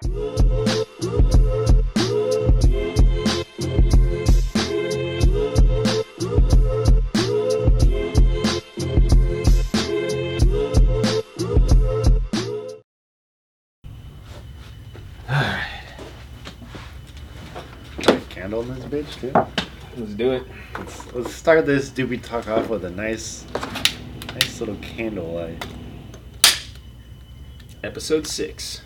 Candle in this bitch too. Let's do it. Let's, let's start this doobie talk off with a nice, nice little candlelight. Episode six.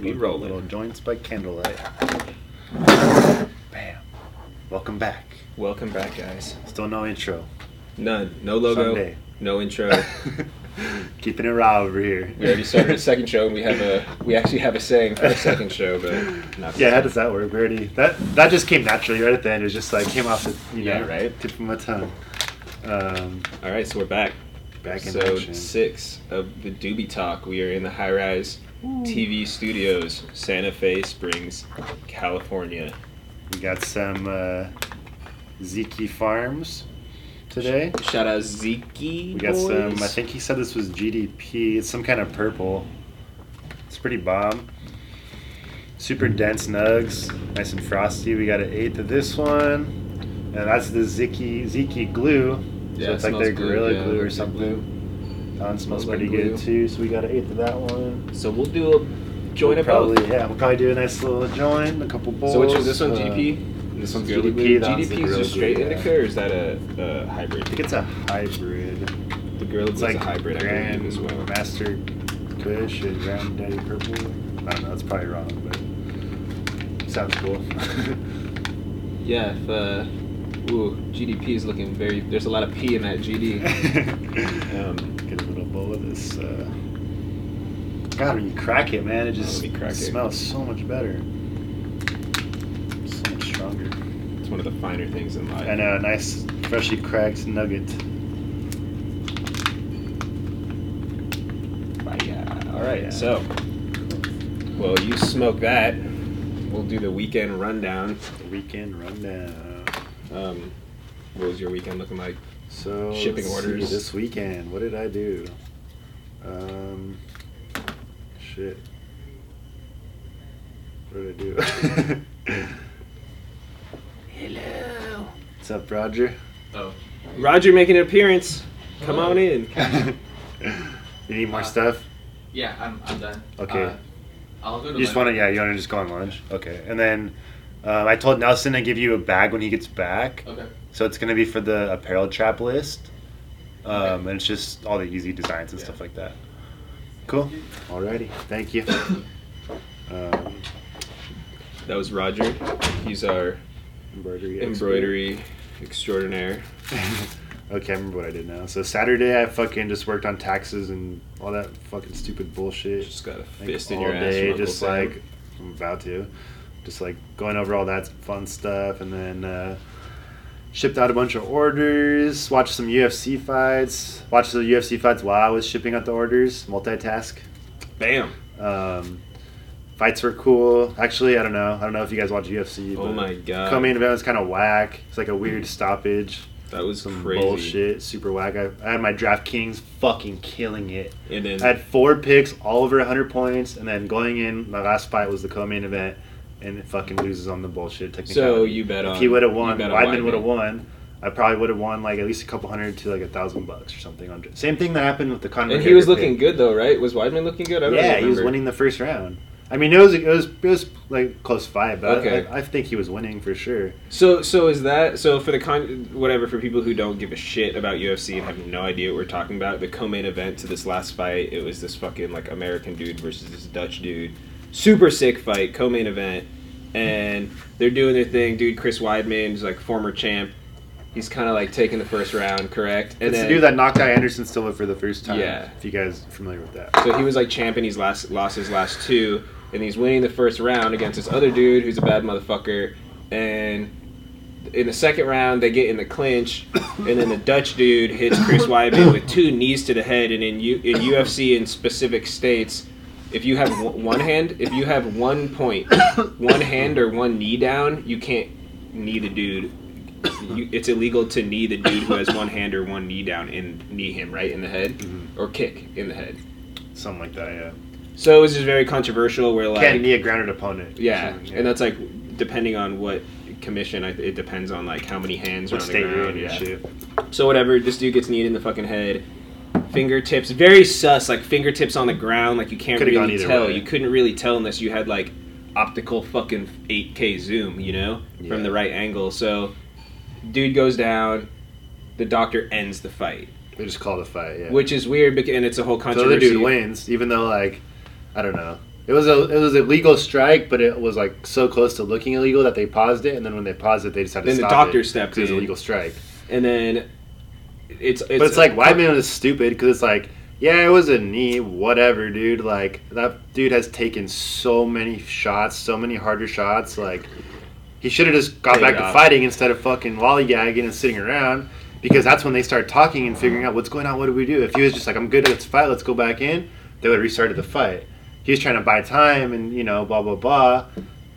We Little- rolling. Little joints by candlelight. Bam. Welcome back. Welcome back, guys. Still no intro. None. No logo. Someday. No intro. Keeping it raw over here. we already started a second show, and we have a we actually have a saying for the second show, but not. Yeah, how does that work? We already that that just came naturally right at the end. It was just like came off the you know Yeah, right. tip of my tongue. Um. All right, so we're back. Back in Episode action. six of the Doobie Talk. We are in the High Rise TV studios, Santa Fe Springs, California. We got some uh, Ziki Farms today. Shout out Zeke. We got some. I think he said this was GDP. It's some kind of purple. It's pretty bomb. Super dense nugs, nice and frosty. We got an eighth of this one, and that's the Ziki Ziki glue. Yeah, so it it's like their good, gorilla yeah, glue or like their something. That one smells Smells pretty glue. good too. So we got an eighth of that one. So we'll do a joint We'll probably both. yeah. We'll probably do a nice little joint, a couple bowls. So which is this one? uh, GDP. this one's Gorilla GDP, Glue? that one's the GDP is Gorilla just straight Glue, yeah. indica, or is that a, a hybrid? I think it's a hybrid. The Gorilla It's Glue is like a hybrid, I Grand believe, as well. Master Kush and Grand Daddy Purple. I don't know, that's probably wrong, but sounds cool. Yeah, if, uh, ooh, GDP is looking very. There's a lot of P in that GD. Um, Get a little bowl of this. Uh... God, when you crack it, man, it just when you crack it. smells so much better. So much stronger. it's one of the finer things in life. And a nice, freshly cracked nugget. Yeah. All right. Yeah. So, well, you smoke that. We'll do the weekend rundown. Weekend rundown. Um, what was your weekend looking like? So Shipping let's see, orders. this weekend. What did I do? Um, shit. What did I do? Hello. What's up, Roger? Oh, Roger making an appearance. Come Hello. on in. you need more Uh, stuff? yeah, I'm, I'm done. Okay. Uh, I'll go to You just lunch. want to, yeah, you want to just go on lunch? Okay. And then um, I told Nelson to give you a bag when he gets back. Okay. So it's going to be for the apparel trap list. Um, Okay. And it's just all the easy designs and Yeah. stuff like that. Cool. Alrighty. Thank you. Um, That was Roger. He's our embroidery. expert. embroidery extraordinaire. okay, I remember what I did now. So Saturday, I fucking just worked on taxes and all that fucking stupid bullshit. Just got a Like, fist in all your ass. day, from just like I'm about to, just like going over all that fun stuff, and then uh, shipped out a bunch of orders. Watched some UFC fights. Watched the UFC fights while I was shipping out the orders. Multitask. bam. Um, fights were cool. Actually, I don't know. I don't know if you guys watch UFC. Oh my god. Co-main event was kind of whack. It's like a weird stoppage. That was Some crazy. bullshit. Super whack. I, I had my DraftKings fucking killing it. And then I had four picks, all over 100 points, and then going in, my last fight was the co-main event, and it fucking loses on the bullshit technicality. So you bet on. if he would have won, Weidman would have won. I probably would have won like at least a couple hundred to like a thousand bucks or something. on- Same thing that happened with the Conor. and he was looking pick. good though, right? Was Weidman looking good? I don't Yeah, he was winning the first round. I mean, it was it was it was like close fight, but Okay. I, I think he was winning for sure. So so is that so for the con whatever for people who don't give a shit about UFC and have no idea what we're talking about the co-main event to this last fight it was this fucking like American dude versus this Dutch dude super sick fight co-main event and they're doing their thing dude Chris Weidman is like former champ he's kind of like taking the first round correct and It's then the dude that knocked out Anderson Silva for the first time. Yeah. if you guys are familiar with that. So he was like champ and he's last lost his last two, and he's winning the first round against this other dude who's a bad motherfucker. And in the second round, they get in the clinch, and then the Dutch dude hits Chris Weidman with two knees to the head. And in U- in UFC in specific states, if you have w- one hand, if you have one point, one hand or one knee down, you can't knee the dude. You, it's illegal to knee the dude who has one hand or one knee down and knee him right in the head, Mhm. or kick in the head. Something like that, yeah. So it was just very controversial. Where like Can't knee a grounded opponent. yeah, So, and that's like depending on what commission. I, it depends on like how many hands what are on the ground. Yeah. shit. So whatever, this dude gets kneed in the fucking head. Fingertips, very sus, like fingertips on the ground, like you can't Could've really tell. way. You couldn't really tell unless you had like optical fucking 8K zoom, you know, Yeah. from the right angle. So, dude goes down. The doctor ends the fight, They just called a fight. Yeah. which is weird, because, and it's a whole so the controversy. dude wins, even though like I don't know. It was a it was a legal strike, but it was like so close to looking illegal that they paused it, and then when they paused it, they just had to Then the doctor it stepped 'cause it was a legal strike. and then it's, it's but it's like Weidman was stupid because it's like, yeah, it was a knee, whatever, dude. Like that dude has taken so many shots, so many harder shots. Like he should have just got back to fighting instead of fucking lollygagging and sitting around. Because that's when they start talking and figuring out what's going on. What do we do? If he was just like, I'm good, let's fight, let's go back in, they would have restarted the fight. He was trying to buy time and you know blah blah blah.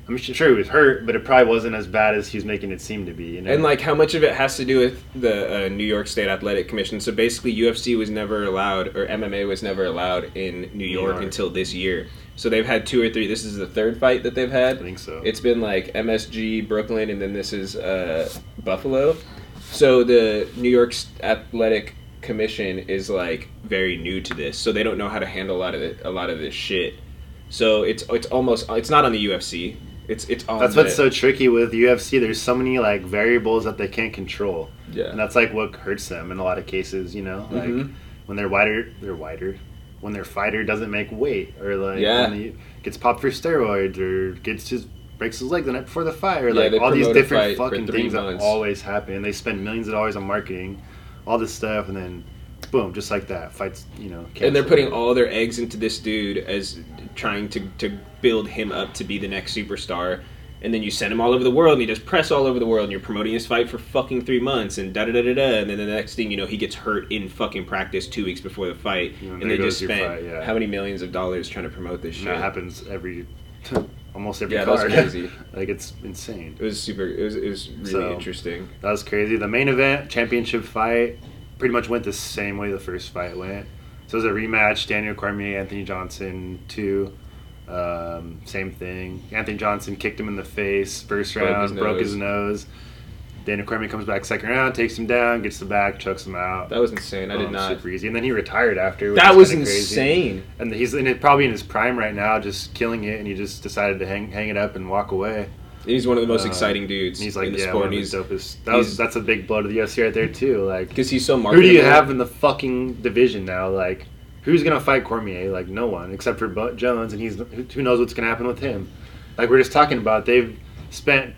I'm sure he was hurt, but it probably wasn't as bad as he's making it seem to be. You know? And like how much of it has to do with the uh, New York State Athletic Commission? So basically, UFC was never allowed, or MMA was never allowed in New York, York. until this year. So they've had two or three. This is the third fight that they've had. I think so. It's been like MSG, Brooklyn, and then this is uh, Buffalo. So the New York Athletic Commission is like very new to this, so they don't know how to handle a lot of it, a lot of this shit. So it's it's almost it's not on the UFC. It's it's on. That's what's so tricky with UFC. There's so many like variables that they can't control, yeah. and that's like what hurts them in a lot of cases. You know, like Mhm. when they're wider, they're wider. When their fighter doesn't make weight, or like Yeah. when he gets popped for steroids, or gets his breaks his leg the night before the fight, or like all these different fucking things months. that always happen. They spend millions of dollars on marketing, all this stuff, and then boom, just like that, fights. You know, and they're putting all their eggs into this dude as trying to, to build him up to be the next superstar and then you send him all over the world and he just press all over the world and you're promoting his fight for fucking three months and da da da da da and then the next thing you know he gets hurt in fucking practice two weeks before the fight and and they just spent fight, yeah. how many millions of dollars trying to promote this shit that happens every, almost every yeah that was crazy like it's insane. it was super it was, it was really So- interesting That was crazy. The main event, championship fight, pretty much went the same way the first fight went. So it was a rematch. Daniel Cormier, Anthony Johnson, two. Um, same thing. Anthony Johnson kicked him in the face first Broke round, his broke his nose. Daniel Cormier comes back second round, takes him down, gets the back, chokes him out. that was insane i did Boom, not Super easy. And then he retired after. which that is was kinda crazy. insane And he's in it, probably in his prime right now, just killing it. And he just decided to hang, hang it up and walk away. He's one of the most Uh, exciting dudes he's like, in the yeah, sport he's the dopest. That was that's a big blow to the UFC right there too. Like, because he's so who do you have in the fucking division now? Like, who's gonna fight Cormier? Like, no one except for Bo- Jones, and he's who who knows what's gonna happen with him. Like we're just talking about, they've spent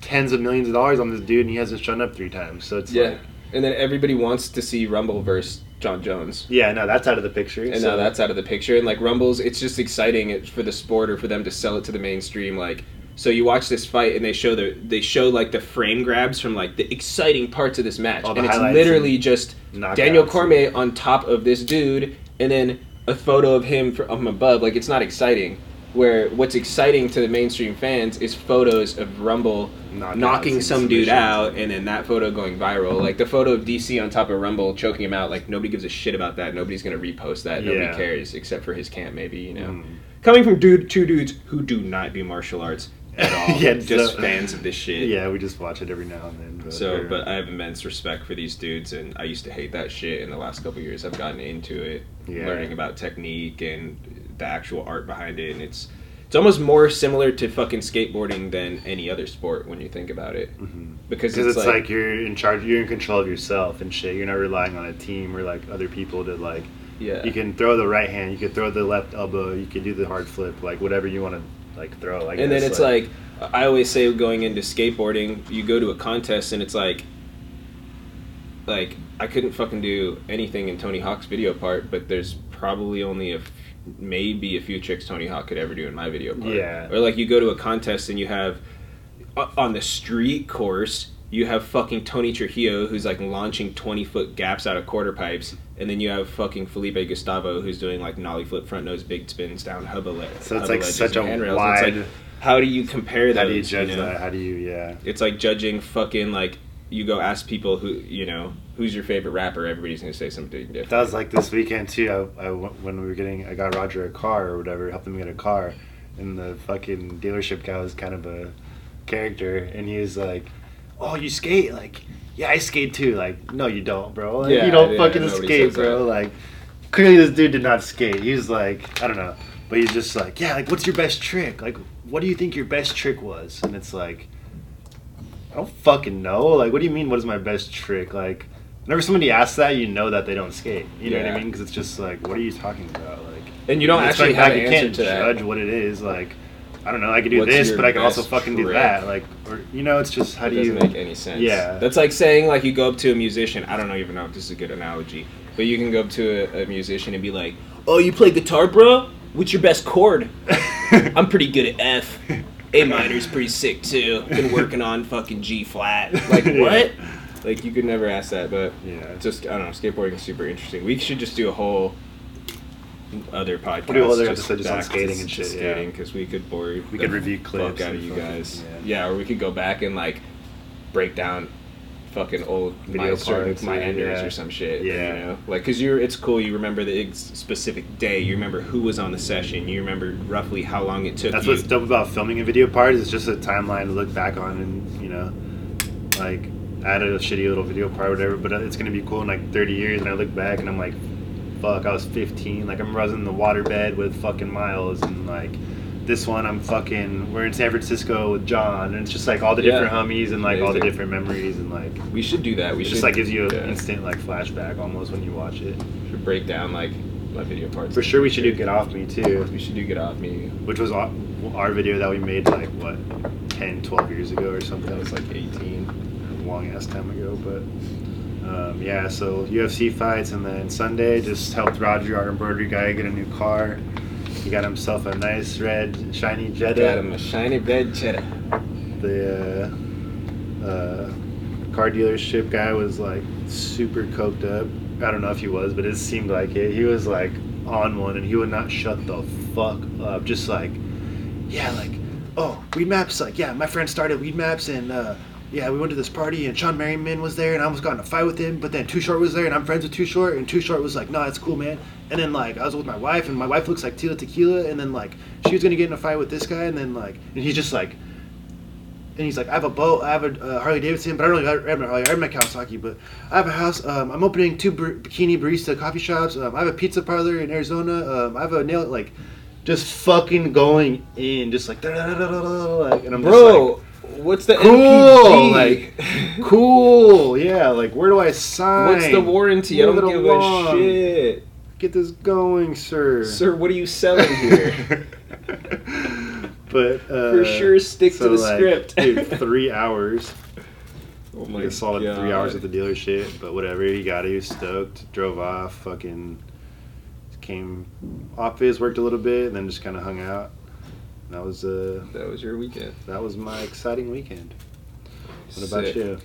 tens of millions of dollars on this dude, and he hasn't shown up three times. So it's Yeah, like, and then everybody wants to see Rumble versus John Jones, yeah, no, that's out of the picture. and so now that's out of the picture. And like Rumbles, it's just exciting for the sport or for them to sell it to the mainstream. Like, so you watch this fight and they show the they show like the frame grabs from like the exciting parts of this match, and it's literally and just Daniel Cormier on top of this dude, and then a photo of him from above. Like, it's not exciting. Where what's exciting to the mainstream fans is photos of Rumble Knockouts knocking some dude out and then that photo going viral. Like the photo of DC on top of Rumble choking him out, like nobody gives a shit about that. Nobody's gonna repost that. Yeah. Nobody cares except for his camp, maybe, you know. Mm. Coming from dude two dudes who do not do martial arts at all. Yeah, just so- fans of this shit. yeah, we just watch it every now and then. But So, but I have immense respect for these dudes, and I used to hate that shit. In the last couple years, I've gotten into it, Yeah. learning about technique and the actual art behind it, and it's it's almost more similar to fucking skateboarding than any other sport when you think about it, Mhm. because Because it's, it's, like, like, you're in charge, you're in control of yourself and shit. You're not relying on a team or like other people to like. yeah, You can throw the right hand, you can throw the left elbow, you can do the hard flip, like whatever you want to like throw. I and then it's like I always say going into skateboarding, you go to a contest and it's like like I couldn't fucking do anything in Tony Hawk's video part, but there's probably only a f- maybe a few tricks Tony Hawk could ever do in my video part. Yeah. Or like you go to a contest and you have on the street course you have fucking Tony Trujillo who's like launching 20 foot gaps out of quarter pipes and then you have fucking Felipe Gustavo who's doing like nollie flip front nose big spins down hubba le- So it's like such a wide. Like, how do you compare that? how do you judge know? that? How do you? Yeah. It's like judging fucking like you go ask people who you know who's your favorite rapper, everybody's gonna say something different. That was like this weekend too. I, I when we were getting, I got Roger a car or whatever, helped him get a car, and the fucking dealership guy was kind of a character, and he was like, "Oh, you skate? Like, yeah, I skate too. Like, no, you don't, bro. Like, Yeah, you don't yeah, fucking skate, bro. that. Like, clearly this dude did not skate. He was like, I don't know, but he's just like, yeah, like, what's your best trick? Like, what do you think your best trick was? And it's like. I don't fucking know. Like, what do you mean? What is my best trick? Like, whenever somebody asks that, you know that they don't skate. You know what I mean? Because it's just like, what are you talking about? Like, And you don't actually like, have an can't answer to that. judge what it is. Like, I don't know. I could do What's this, your but I can also best fucking do trick? that. Like, or you know, it's just how It do doesn't you? make any sense. Yeah. That's like saying like you go up to a musician. I don't know even know if this is a good analogy, but you can go up to a, a musician and be like, "Oh, you play guitar, bro? What's your best chord? I'm pretty good at F. A minor's pretty sick too. Been working on fucking G flat. Like Yeah. what? Like you could never ask that, but Yeah. just I don't know. Skateboarding is super interesting. We should just do a whole other podcast. We'll do other just episode just on skating and shit, Skating yeah. because we could bore We could review clips out of you guys. yeah. Yeah. or we could go back and like break down fucking old Video my parts, my enders yeah. or some shit. Yeah. you know, like because you're it's cool. You remember the ex- specific day. You remember who was on the session. You remember roughly how long it took. That's you. what's dope about filming a video part is it's just a timeline to look back on and you know, like add a shitty little video part or whatever. But it's gonna be cool in like 30 years, and I look back and I'm like, fuck, I was 15. Like I'm running the waterbed with fucking Miles, and like this one I'm fucking we're in San Francisco with John, and it's just like all the Yeah. different homies and like all the different memories and like. we should do that. We It should just like gives you an yeah, instant like flashback almost when you watch it. should break down like my video parts. For sure, we should do "Get Off Me" too. We should do get off me. which was our, our video that we made like what 10 12 years ago or something That was like 18. long ass time ago but um, yeah so ufc fights and then sunday just helped roger our embroidery guy get a new car he got himself a nice red shiny jetta Got him a shiny red Jetta. the uh, uh, car dealership guy was like super coked up. I don't know if he was, but it seemed like it. He was like on one, and he would not shut the fuck up. Just like, yeah, like, oh, Weedmaps, like, yeah, my friend started Weedmaps, and uh, yeah, we went to this party, and Shawne Merriman was there, and I almost got in a fight with him, but then Too Short was there, and I'm friends with Too Short, and Too Short was like, no, it's cool, man. And then like I was with my wife, and my wife looks like Tila Tequila, and then like she was gonna get in a fight with this guy, and then like, and he's just like and he's like, I have a boat, I have a uh, Harley Davidson, but I don't really have my Harley, I have my Kawasaki, but I have a house. Um, I'm opening two bikini barista coffee shops. Um, I have a pizza parlor in Arizona. Um, I have a nail like, just fucking going in, just like, like and I'm Bro, what's the like, cool, MPG? like, cool, yeah, like, where do I sign? What's the warranty? I don't give along. a shit. Get this going, sir. Sir, what are you selling here? but uh, For sure, stick to the like, script. dude, three hours. oh like a solid three hours at the dealership, but whatever. He got it. He was stoked. Drove off. Fucking came office, worked a little bit, and then just kind of hung out. That was uh, That was your weekend. that was my exciting weekend. What about you?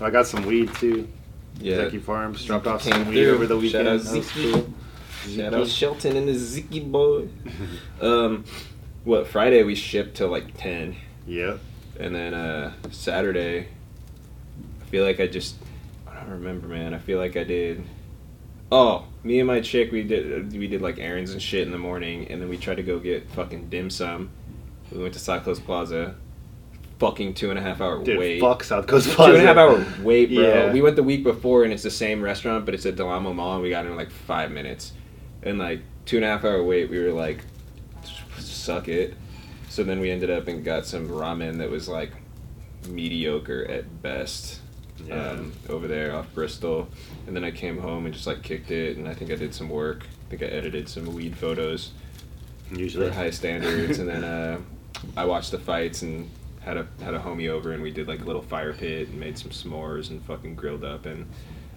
I got some weed too. Yeah. Zeki Farms dropped off some weed through. over the weekend. Shout out Zeke. cool. Shout out Shelton and the Ziki boy. Um, what Friday we shipped till like ten, Yep. and then uh Saturday, I feel like I just I don't remember, man. I feel like I did. Oh, me and my chick, we did uh, we did like errands and shit in the morning, and then we tried to go get fucking dim sum. We went to South Coast Plaza. Fucking two and a half hour Dude, wait. fuck South Coast Two Plaza. and a half hour wait, bro. Yeah. We went the week before, and it's the same restaurant, but it's at Del Amo Mall, and we got in like five minutes. And like two and a half hour wait, we were like, suck it. So then we ended up and got some ramen that was like mediocre at best Yeah. um, over there off Bristol. And then I came home and just like kicked it, and I think I did some work. I think I edited some weed photos Usually. for high standards, and then uh, I watched the fights and had a had a homie over, and we did like a little fire pit and made some s'mores and fucking grilled up. And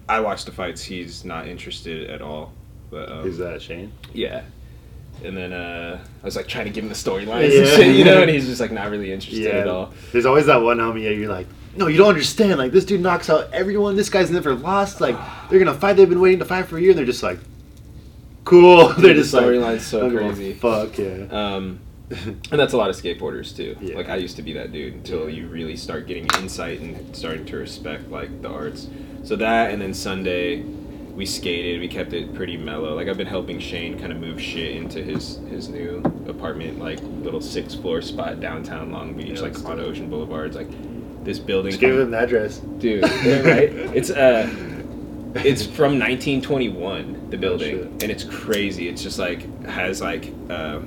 I watched the fights. He's not interested at all. But um, Who's that, Shane? yeah. And then uh, I was like trying to give him the storylines and Yeah. shit, you know, and he's just like not really interested Yeah. at all. There's always that one homie that you're like, no, you don't understand. Like this dude knocks out everyone. This guy's never lost. Like they're gonna fight. They've been waiting to fight for a year. And they're just like, cool. they're the just like, storyline's so I don't give a crazy. Fuck yeah. Um, and that's a lot of skateboarders too. Yeah. Like I used to be that dude until Yeah. you really start getting insight and starting to respect like the arts. So that and then Sunday we skated. We kept it pretty mellow. Like I've been helping Shane kind of move shit into his his new apartment, like little six floor spot downtown Long Beach, Yeah, like on. Ocean Boulevard. It's like this building. Just give him the address. dude right it's uh it's from 1921 the building shit. and it's crazy it's just like has like hi-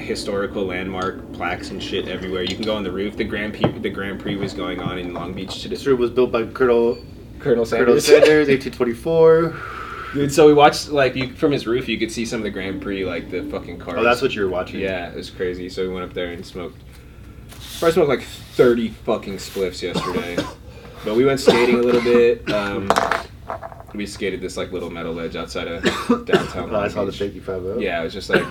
historical landmark plaques and shit everywhere you can go on the roof the grand prix the grand prix was going on in long beach to This room was built by Colonel colonel Colonel sanders, Sanders, 1824. Dude, so we watched like you from his roof you could see some of the grand prix like the fucking cars Oh, that's what you were watching. yeah it was crazy so we went up there and smoked I smoked like 30 fucking spliffs yesterday. but we went skating a little bit. Um, we skated this like little metal ledge outside of downtown. Oh, I saw the shaky five oh. Yeah, it was just like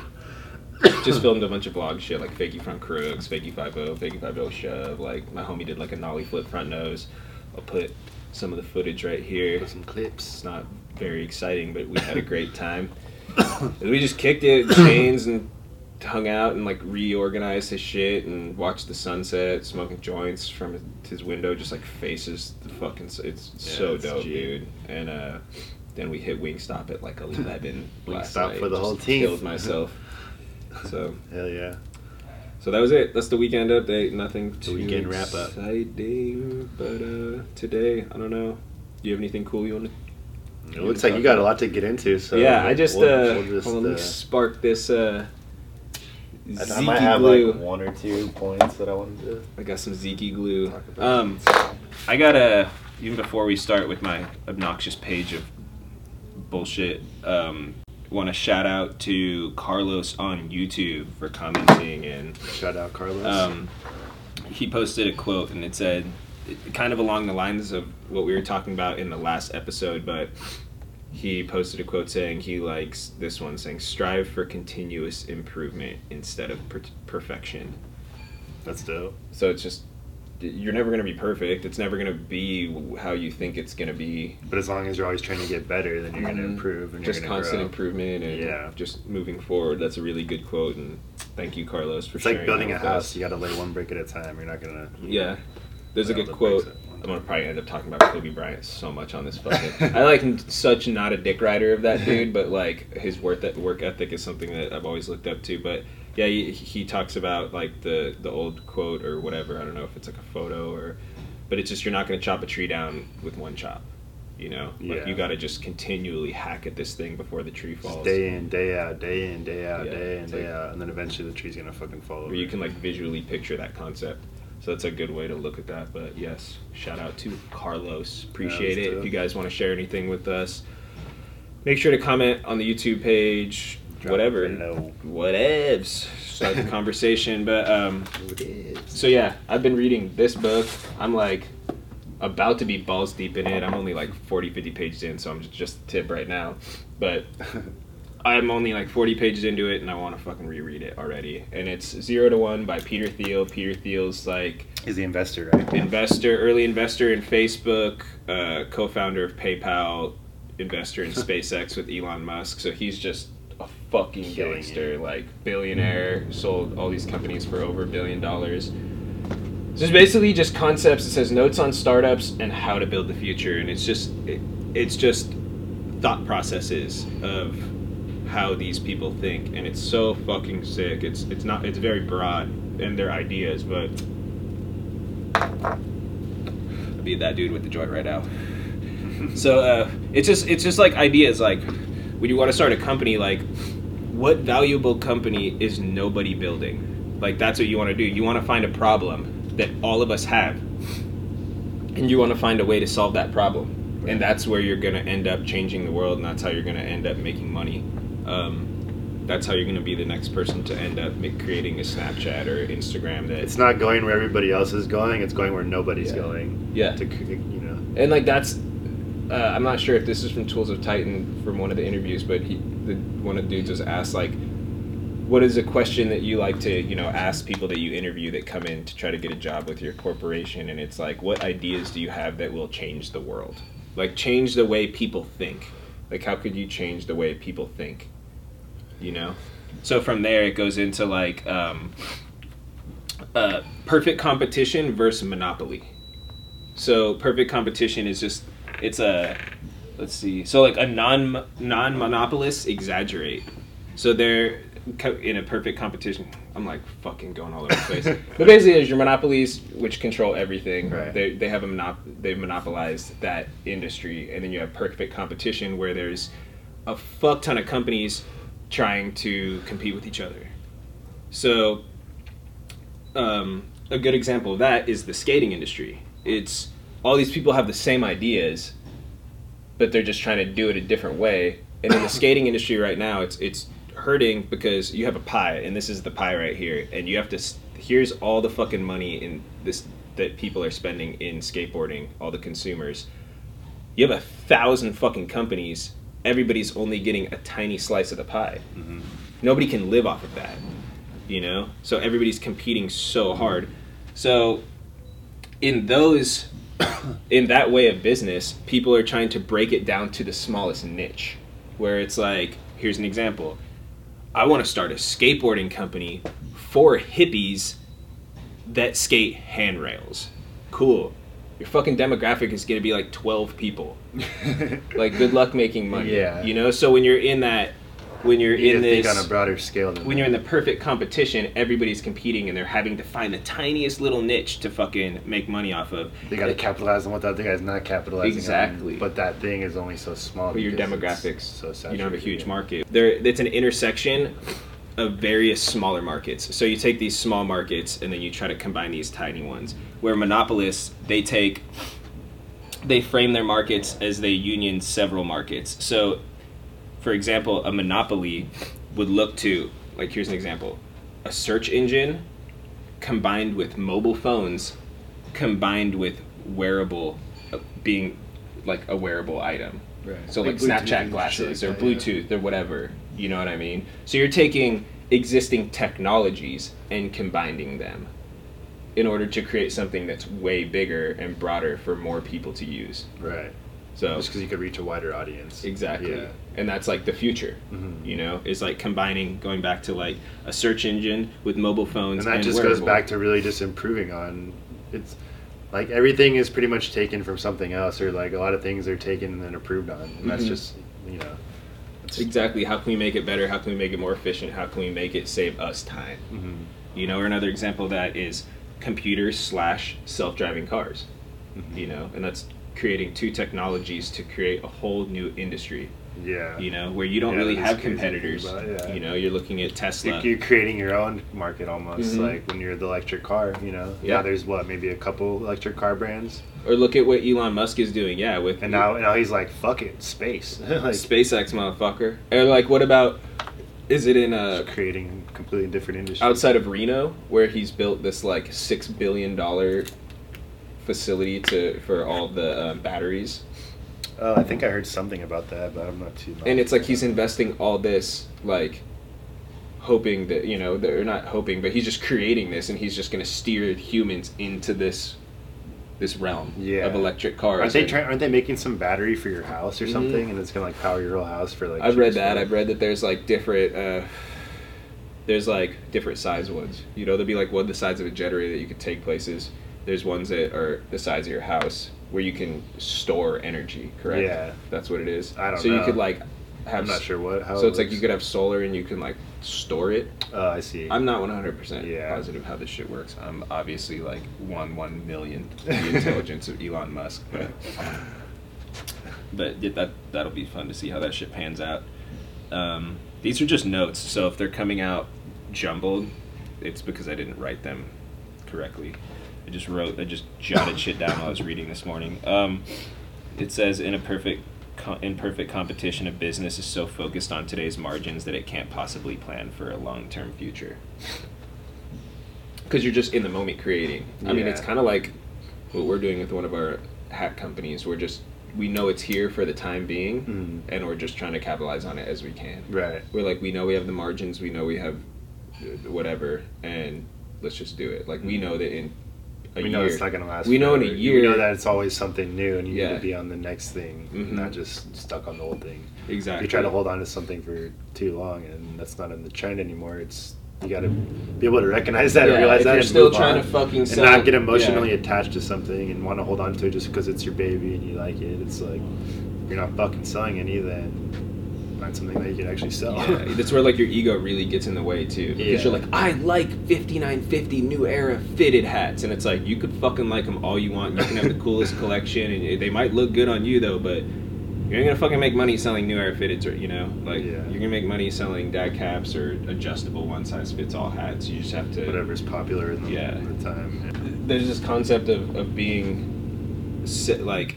just filmed a bunch of vlog shit like Fakey Front Crooks, Fakey Five O, Fakey Five O Shove. Like my homie did like a nollie flip front nose. I'll put some of the footage right here. Put some clips. It's not very exciting, but we had a great time. And we just kicked it, chains, and hung out and like reorganized his shit and watched the sunset, smoking joints from his window, just like faces the fucking. It's Yeah, so it's dope, G. dude. And uh, then we hit Wingstop at like eleven. last Wingstop for the whole team. Killed myself. So, Hell yeah. so that was it. That's the weekend update. Nothing too weekend wrap up. exciting, but uh, today I don't know. Do you have anything cool you want to It looks like you got a lot to get into. So yeah, I just we'll- uh, we'll just, hold on, let me uh, spark this uh I, I might have glue. like one or two points that I wanted to. I got some Zeke glue. Um, I got a even before we start with my obnoxious page of bullshit. Um, want to shout out to Carlos on YouTube for commenting and Shout out Carlos. um, he posted a quote and it said kind of along the lines of what we were talking about in the last episode but he posted a quote saying he likes this one saying strive for continuous improvement instead of per- perfection That's dope. so it's just you're never going to be perfect it's never going to be how you think it's going to be But as long as you're always trying to get better, then you're going to Mhm. improve and just constant grow. improvement and Yeah. just moving forward that's a really good quote and thank you carlos for It's like building a with us. house. You got to lay one brick at a time. You're not going to. Yeah. There's a good quote. I'm gonna probably end up talking about Kobe Bryant so much on this fucking. I like such not a dick rider of that dude, but like his work work ethic is something that I've always looked up to. But yeah, he, he talks about like the the old quote or whatever. I don't know if it's like a photo or, but it's just you're not gonna chop a tree down with one chop. You know, like Yeah. you got to just continually hack at this thing before the tree Just falls. day in, day out, day in, day out, Yeah, day in, day like- out, and then eventually the tree's gonna fucking fall over. you can like visually picture that concept. So that's a good way to look at that. But yes, shout out to Carlos. Appreciate it. dope. If you guys want to share anything with us, make sure to comment on the YouTube page. Drop whatever. note. Whatevs. Start the conversation. But um, so yeah, I've been reading this book. I'm like about to be balls deep in it. I'm only like 40, 50 pages in, so I'm just a tip right now. But I'm only like 40 pages into it, and I want to fucking reread it already. And it's Zero to One by Peter Thiel. Peter Thiel's like He's the investor, right? investor, early investor in Facebook, uh, co-founder of PayPal, investor in SpaceX with Elon Musk. So he's just a fucking Killing gangster, it. like billionaire. Sold all these companies for over a billion dollars. So it's basically just concepts. It says notes on startups and how to build the future, and it's just it, it's just thought processes of how these people think, and it's so fucking sick. It's it's not it's very broad in their ideas, but I'd be that dude with the joint right now. So uh, it's just it's just like ideas like when you want to start a company, like what valuable company is nobody building? Like that's what you want to do. You want to find a problem that all of us have, and you want to find a way to solve that problem. And that's where you're gonna end up changing the world, and that's how you're gonna end up making money. Um, that's how you're gonna be the next person to end up make, creating a Snapchat or Instagram that It's not going where everybody else is going. It's going where nobody's Yeah. going. Yeah. To you know. and like that's uh, i'm not sure if this is from tools of titan from one of the interviews but he the, one of the dudes was asked like what is a question that you like to you know ask people that you interview that come in to try to get a job with your corporation and it's like what ideas do you have that will change the world like change the way people think like how could you change the way people think you know So from there, it goes into like um, uh, perfect competition versus monopoly. So perfect competition is just it's a let's see. So like a non non monopolist exaggerate. So they're in a perfect competition. I'm like fucking going all over the place. but basically, there's your monopolies which control everything. Right. They they have a monop- they've monopolized that industry, and then you have perfect competition where there's a fuck ton of companies trying to compete with each other. So um, a good example of that is the skating industry. It's all these people have the same ideas, but they're just trying to do it a different way. And in the skating industry right now, it's it's hurting because you have a pie, and this is the pie right here, and you have to. Here's all the fucking money in this that people are spending in skateboarding, all the consumers. You have a thousand fucking companies. Everybody's only getting a tiny slice of the pie. Mm-hmm. Nobody can live off of that you know? So everybody's competing so hard. So in those in that way of business people are trying to break it down to the smallest niche where it's like here's an example. I want to start a skateboarding company for hippies that skate handrails. Cool your fucking demographic is going to be like 12 people like good luck making money Yeah. you know so when you're in that when you're You in this think on a broader scale than when that. you're in the perfect competition, everybody's competing and they're having to find the tiniest little niche to fucking make money off of. They got to capitalize on what the other guy's not capitalizing Exactly. on. But that thing is only so small. But your demographics, so you don't have a huge market. There, it's an intersection of various smaller markets. So you take these small markets and then you try to combine these tiny ones. Where monopolists, they take, they frame their markets as they union several markets. So, for example, a monopoly would look to, like, here's an example, a search engine combined with mobile phones, combined with wearable, uh, being like a wearable item. Right. So like, Bluetooth Snapchat glasses or like yeah. Bluetooth or whatever. You know what I mean? So you're taking existing technologies and combining them in order to create something that's way bigger and broader for more people to use. Right. So Just because you could reach a wider audience. exactly. Yeah. And that's like the future. Mhm. You know, is like combining going back to like a search engine with mobile phones And that and just goes back to really just improving on it's like everything is pretty much taken from something else or like a lot of things are taken and then improved on and that's Mhm. just you know Exactly. How can we make it better? How can we make it more efficient? How can we make it save us time? Mhm. You know, or another example of that is computers slash self driving cars. Mhm. You know, and that's creating two technologies to create a whole new industry. Yeah You know, where you don't Yeah, really have crazy to think competitors. yeah. You know, you're looking at Tesla. You're, you're creating your own market almost Mhm. like when you're the electric car you know Yeah. yeah there's what maybe a couple electric car brands Or look at what Elon Musk is doing. Yeah, with and now now he's like fuck it space like SpaceX, motherfucker. Or like, what about? Is it in a creating a completely different industry outside of Reno where he's built this like six billion dollar facility to for all the um, batteries? Oh I think I heard something about that but I'm not too much. and it's like he's investing all this like hoping that you know they're not hoping but he's just creating this and he's just going to steer humans into this this realm Yeah. of electric cars Aren't they trying? Aren't they making some battery for your house or Mhm. something, and it's gonna like power your whole house for like? i've read that i've read that there's like different uh there's like different size ones you know there'll be like one the size of a generator that you could take places there's ones that are the size of your house where you can store energy correct Yeah. that's what it is I don't so you could like have I'm not sure what. How so it it's like you could have solar and you can like store it Oh, I see. I'm not 100% Yeah. positive how this shit works. I'm obviously like one one million the intelligence of Elon Musk, but but that that'll be fun to see how that shit pans out. Um, these are just notes, so if they're coming out jumbled, it's because I didn't write them correctly. I just wrote, I just jotted shit down while I was reading this morning. Um, it says in a perfect co- in perfect competition, a business is so focused on today's margins that it can't possibly plan for a long term future. Because you're just in the moment creating. I mean, it's kind of like what we're doing with one of our hat companies. We're just we know it's here for the time being, Mhm. and we're just trying to capitalize on it as we can. Right. We're like, we know we have the margins, we know we have uh, whatever, and let's just do it. Like we know that in a we year. know it's not gonna last. We know in a year- We know that it's always something new, and you need to be on the next thing, Mhm. not just stuck on the old thing. exactly. If you try to hold on to something for too long, and that's not in the trend anymore. It's you got to be able to recognize that Yeah, and realize that you're and still trying to fucking and not get emotionally yeah. attached to something and want to hold on to it just because it's your baby and you like it. It's like you're not fucking selling any. Then find something that you can actually sell. Yeah, that's where like your ego really gets in the way too. Because Yeah. you're like, I like 5950 New Era fitted hats, and it's like you could fucking like them all you want. You can have the coolest collection, and they might look good on you though, but you ain't gonna fucking make money selling New Era fitteds, or you know, like Yeah. you're gonna make money selling dad caps or adjustable one size fits all hats. You just have to. Whatever's popular in the, Yeah. the time. There's this concept of of being like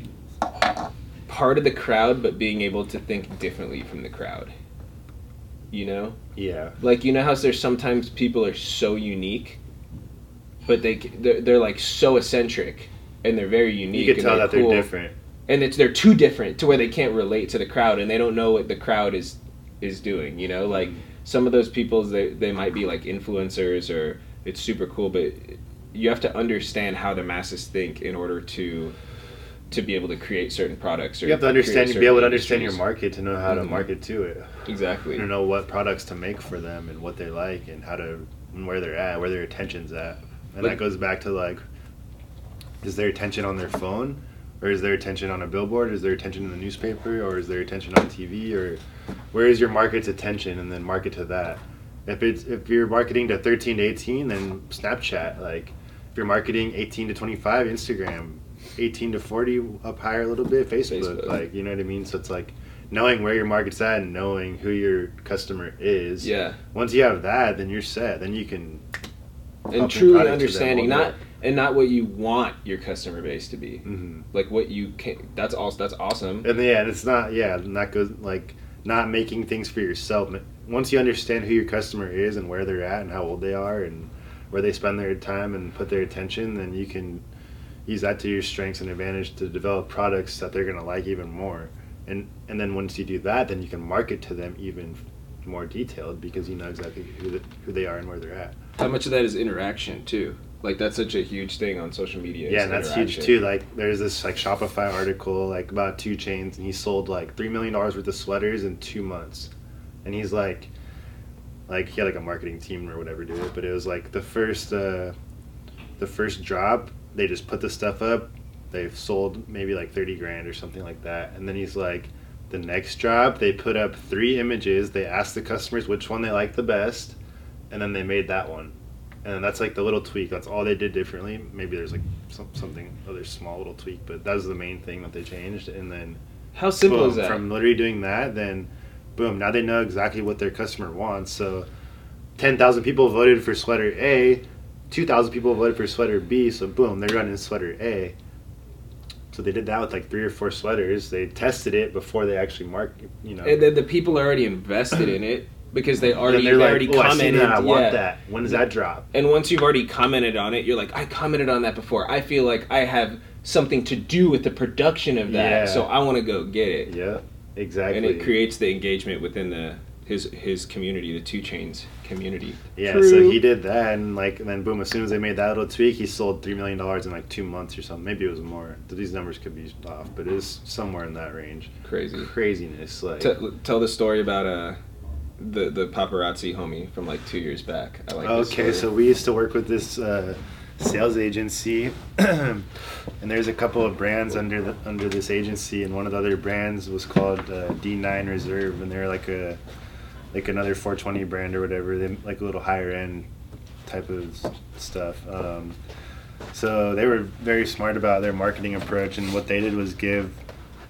part of the crowd, but being able to think differently from the crowd. You know. Yeah. Like you know how there's sometimes people are so unique, but they they're, they're like so eccentric and they're very unique. You can tell they're that they're different. and it's they're too different to where they can't relate to the crowd and they don't know what the crowd is is doing. You know, like mm-hmm. some of those people they they might be like influencers or it's super cool, but you have to understand how the masses think in order to to be able to create certain products. Or You have to understand, certain be able to understand your market to know how to Mhm. market to it. Exactly. To know what products to make for them and what they like and how to and where they're at, where their attention's at. And Like- that goes back to like, is their attention on their phone, or is their attention on a billboard? Is their attention in the newspaper, or is their attention on TV, or where is your market's attention, and then market to that. If it's if you're marketing to 13 to 18, then Snapchat. Like, if you're marketing 18 to 25, Instagram. 18 to 40 up higher a little bit, Facebook. Facebook. Like, you know what I mean? So it's like knowing where your market's at and knowing who your customer is. Yeah. Once you have that, then you're set. Then you can and truly product to them understanding not and not what you want your customer base to be hmm like what you can that's also that's awesome And yeah, and it's not yeah, not good like not making things for yourself. Once you understand who your customer is and where they're at and how old they are and where they spend their time and put their attention, then you can use that to your strengths and advantage to develop products that they're gonna like even more. And and then once you do that, then you can market to them even more detailed because you know exactly who the, who they are and where they're at. how much of that is interaction too like that's such a huge thing on social media Yeah, and that's huge too. Like, there's this like Shopify article like about 2 Chainz, and he sold like three million dollars worth of sweaters in two months, and he's like, like he had like a marketing team or whatever do it, but it was like the first, uh, the first drop, they just put the stuff up, they've sold maybe like thirty grand or something like that, and then he's like, the next job, they put up three images, they asked the customers which one they liked the best, and then they made that one and that's like the little tweak. That's all they did differently. Maybe there's like some, something other small little tweak, but that was the main thing that they changed. And then how simple boom, is that from literally doing that, then boom, now they know exactly what their customer wants. So ten thousand people voted for sweater A, two thousand people voted for sweater B. So boom, they're running sweater A. So they did that with like three or four sweaters. They tested it before they actually marked. You know, and then the people already invested in it because they already they're they like, already "Oh, I commented that. I want yeah. that. When does that drop?" and once you've already commented on it you're like i commented on that before i feel like i have something to do with the production of that Yeah. so i want to go get it Yeah, exactly. and it creates the engagement within the his his community the 2 Chainz community Yeah, True. so he did that, and like, and then boom! As soon as they made that little tweak, he sold three million dollars in like two months or something. Maybe it was more. These numbers could be off, but it is somewhere in that range. crazy Craziness, like T- tell the story about uh the the paparazzi homie from like two years back i like this okay, so we used to work with this uh, sales agency, and there's a couple of brands under the under this agency, and one of the other brands was called uh, D9 Reserve, and they're like a like another 420 brand or whatever. They like a little higher end type of stuff. Um, so they were very smart about their marketing approach, and what they did was give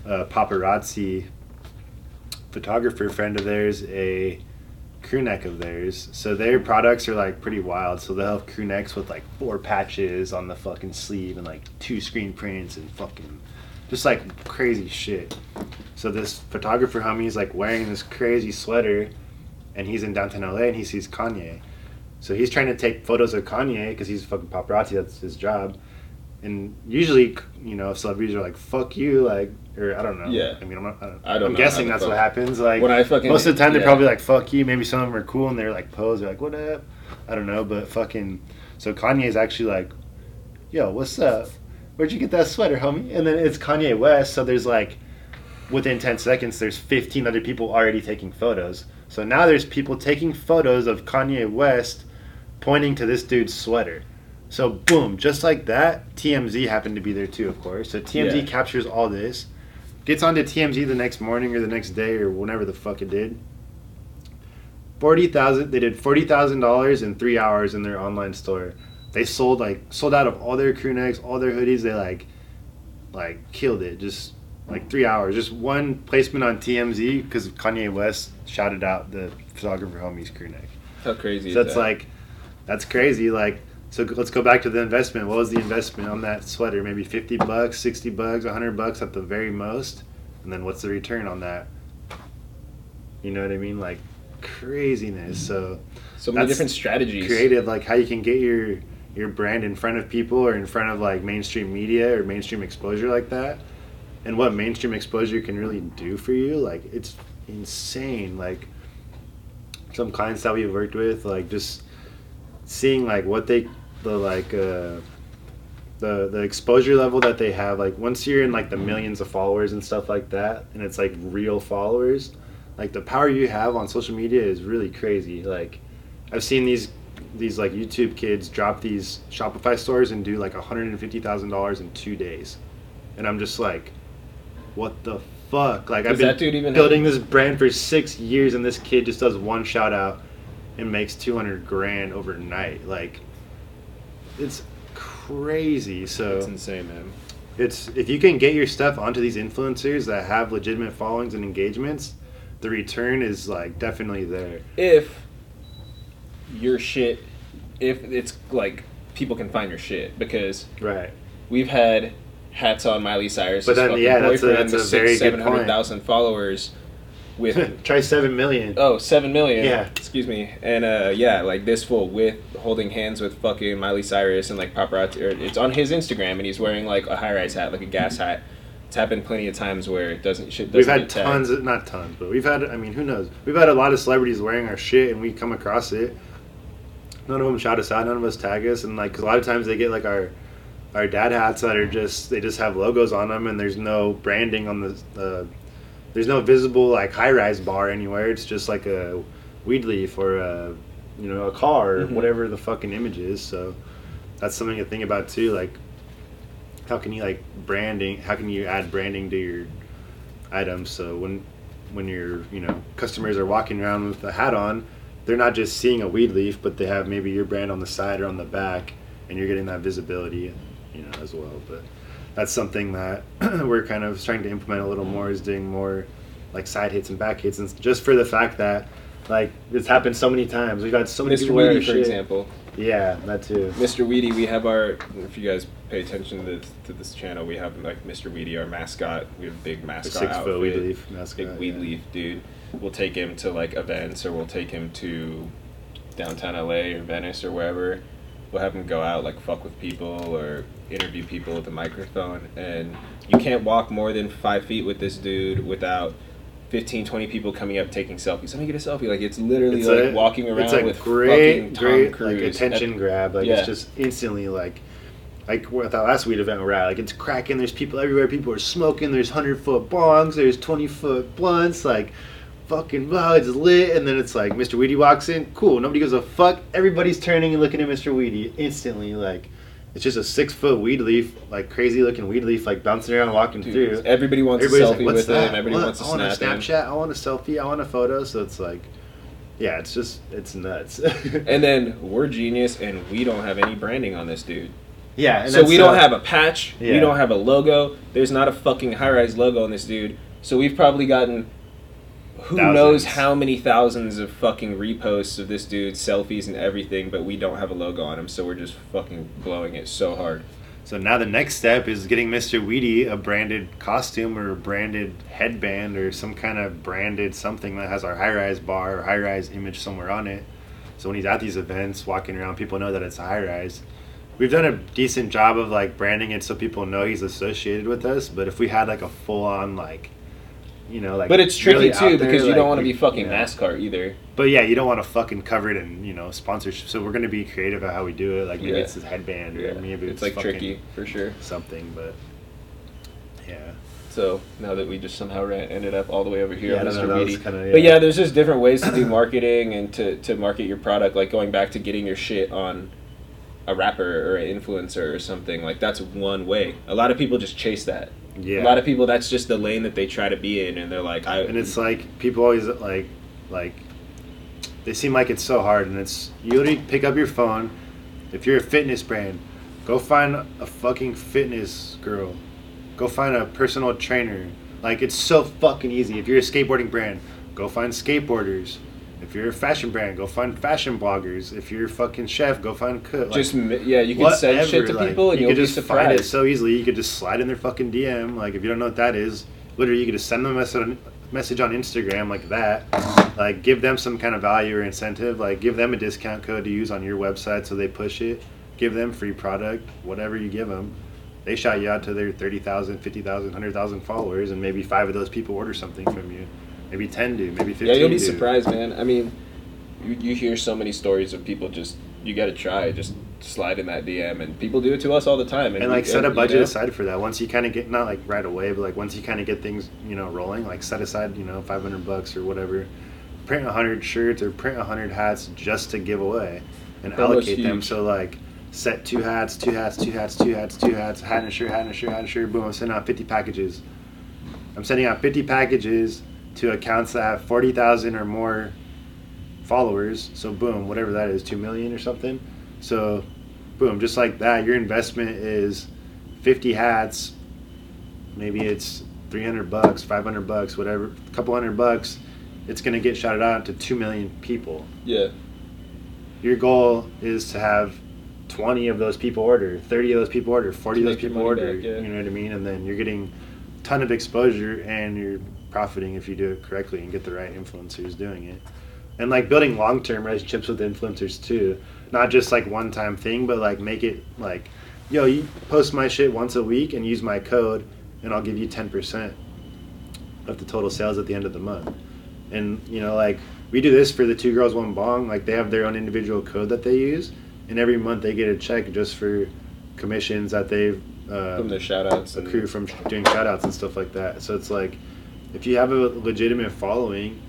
a paparazzi photographer friend of theirs a crew neck of theirs. So their products are like pretty wild. So they'll have crew necks with like four patches on the fucking sleeve and like two screen prints and fucking just like crazy shit. So this photographer homie's like wearing this crazy sweater and he's in downtown LA and he sees Kanye. So he's trying to take photos of Kanye because he's a fucking paparazzi. That's his job. And usually, you know, if celebrities are like "fuck you," like, or I don't know. Yeah. I mean, I'm not. I don't, I don't I'm guessing that's what happens. Like, when i fucking most of the time they're probably like "fuck you." Maybe some of them are cool and they're like pose. They're like, "What up?" I don't know, but fucking. So Kanye is actually like yo, what's up? Where'd you get that sweater, homie? And then it's Kanye West, so there's like, within 10 seconds, there's 15 other people already taking photos. So now there's people taking photos of Kanye West pointing to this dude's sweater. So boom, just like that, TMZ happened to be there too, of course. So TMZ Yeah. captures all this, gets onto TMZ the next morning or the next day or whenever the fuck it did. Forty thousand. They did forty thousand dollars in three hours in their online store. They sold like sold out of all their crew necks, all their hoodies. They like, like killed it. Just like three hours. Just one placement on TMZ because Kanye West shouted out the photographer homie's crew neck. How crazy So that's that? like, that's crazy. Like, so let's go back to the investment. What was the investment on that sweater? Maybe fifty bucks, sixty bucks, hundred bucks at the very most. And then what's the return on that? You know what I mean? Like craziness. So so many different strategies. creative, like how you can get your your brand in front of people or in front of like mainstream media or mainstream exposure like that, and what mainstream exposure can really do for you. Like it's insane. Like some clients that we've worked with, like just seeing like what they the like uh the the exposure level that they have like once you're in like the millions of followers and stuff like that and it's like real followers like the power you have on social media is really crazy like i've seen these these like youtube kids drop these shopify stores and do like $150000 in two days and i'm just like what the fuck? Like i've been that dude even building this brand for six years and this kid just does one shout out and makes 200 grand overnight. Like it's crazy so It's insane, man. it's if you can get your stuff onto these influencers that have legitimate followings and engagements the return is like definitely there. If your shit, if it's like people can find your shit because right. we've had hats on Miley Cyrus. But then, yeah, that's a- that's a with very six, good seven hundred thousand followers with try seven million. Oh, seven million. Yeah. excuse me. And uh, yeah, like this fool with holding hands with fucking Miley Cyrus and like paparazzi. Or it's on his Instagram and he's wearing like a high rise hat, like a gas hat. It's happened plenty of times where it doesn't shit doesn't we've had tons of, not tons but we've had i mean who knows we've had a lot of celebrities wearing our shit and we come across it none of them shout us out none of us tag us and like 'cause a lot of times they get like our our dad hats that are just they just have logos on them and there's no branding on the uh, there's no visible like high rise bar anywhere. It's just like a weed leaf or a you know a car or Mhm. whatever the fucking image is. So that's something to think about too like how can you like branding how can you add branding to your items? So when when your you know customers are walking around with a hat on they're not just seeing a weed leaf but they have maybe your brand on the side or on the back and you're getting that visibility you know as well but that's something that we're kind of trying to implement a little more is doing more like side hits and back hits and just for the fact that like it's happened so many times we've had so many Mr. people Weedy, for shit. example. yeah that too Mr. Weedy, we have our. If you guys pay attention to this, to this channel, we have like Mr. Weedy, our mascot. We have a big the mascot six outfit. foot weed leaf mascot big weed yeah. leaf dude. We'll take him to like events, or we'll take him to downtown LA or Venice or wherever. We'll have him go out like fuck with people or interview people with a microphone, and you can't walk more than five feet with this dude without. 15, 20 people coming up taking selfies. Let me get a selfie. Like it's literally It's like a- walking around it's a with great, fucking Tom great Cruise. like attention grab. Like Yeah. it's just instantly like, like with our last weed event we're at, like it's cracking. There's people everywhere. People are smoking. There's hundred foot bongs. There's twenty foot blunts. Like, fucking wow, it's lit. And then it's like Mr. Weedy walks in. Cool. Nobody gives a fuck. Everybody's turning and looking at Mr. Weedy instantly. Like, it's just a six foot weed leaf, like crazy looking weed leaf, like bouncing around, walking Dude, through. everybody wants Everybody's a like, selfie "What's with that? him. Everybody What? wants a I want a snap him. Snapchat. I want a selfie. I want a photo. So it's like, yeah, it's just it's nuts. And then we're genius, and we don't have any branding on this dude. yeah, and so we don't have a patch. We don't have a logo. There's not a fucking high rise logo on this dude. So we've probably gotten who Thousands. knows how many thousands of fucking reposts of this dude, selfies and everything, but we don't have a logo on him. So we're just fucking blowing it so hard. So now the next step is getting Mr. Weedy a branded costume or a branded headband or some kind of branded something that has our high rise bar or high rise image somewhere on it. So when he's at these events, walking around, people know that it's a high rise. We've done a decent job of like branding it so people know he's associated with us. But if we had like a full on like you know, like. But it's tricky really too there, because you like, don't want to be fucking yeah. NASCAR either. But yeah, you don't want to fucking cover it in you know sponsorship. So we're gonna be creative about how we do it. Like maybe Yeah. it's this headband or Yeah, maybe it's it's, like tricky for sure. something. But yeah, So now that we just somehow ran, ended up all the way over here Yeah, Mr. know, that was Weedy. kinda- But yeah. yeah, there's just different ways to do marketing and to, to market your product. Like going back to getting your shit on a rapper or an influencer or something. Like that's one way. A lot of people just chase that. Yeah. A lot of people that's just the lane that they try to be in, and they're like, I. and it's like people always like like they seem like it's so hard and it's you literally pick up your phone if you're a fitness brand go find a fucking fitness girl go find a personal trainer like it's so fucking easy if you're a skateboarding brand go find skateboarders if you're a fashion brand go find fashion bloggers if you're a fucking chef go find cook like, just yeah, you can send shit to like, people and you you'll could be just find it so easily. You could just slide in their fucking DM. Like if you don't know what that is, literally you could just send them a message on, message on Instagram like that. Like give them some kind of value or incentive. Like give them a discount code to use on your website so they push it. Give them free product, whatever you give them. They shout you out to their 30,000, 50,000, 100,000 followers, and maybe five of those people order something from you. Maybe 10 do, maybe 15 Yeah, you'll be do. surprised, man. I mean, you, you hear so many stories of people just you got to try, just slide in that DM, and people do it to us all the time. and like we- set a you budget know? aside for that once you kind of get not like right away but like once you kind of get things you know rolling like set aside you know 500 bucks or whatever print 100 shirts or print 100 hats just to give away and Promo's allocate them so like set two hats two hats two hats two hats two hats hat and a shirt hat and a shirt hat and a shirt boom i'm sending out 50 packages i'm sending out 50 packages to accounts that have 40000 or more followers so boom whatever that is 2 million or something. So boom just like that your investment is 50 hats maybe it's 300 bucks 500 bucks whatever a couple hundred bucks it's going to get shouted out to 2 million people. Yeah, your goal is to have 20 of those people order 30 of those people order 40 of those people order back, yeah. you know what i mean? And then you're getting a ton of exposure and you're profiting if you do it correctly and get the right influencers doing it. And like building long-term relationships with influencers too. Not just like one time thing but like make it like yo you post my shit once a week and use my code and i'll give you 10% of the total sales at the end of the month. And you know like we do this for the two girls one bong. Like they have their own individual code that they use and every month they get a check just for commissions that they've uh, from their shout outs. accrue from doing shout outs and stuff like that. So it's like if you have a legitimate following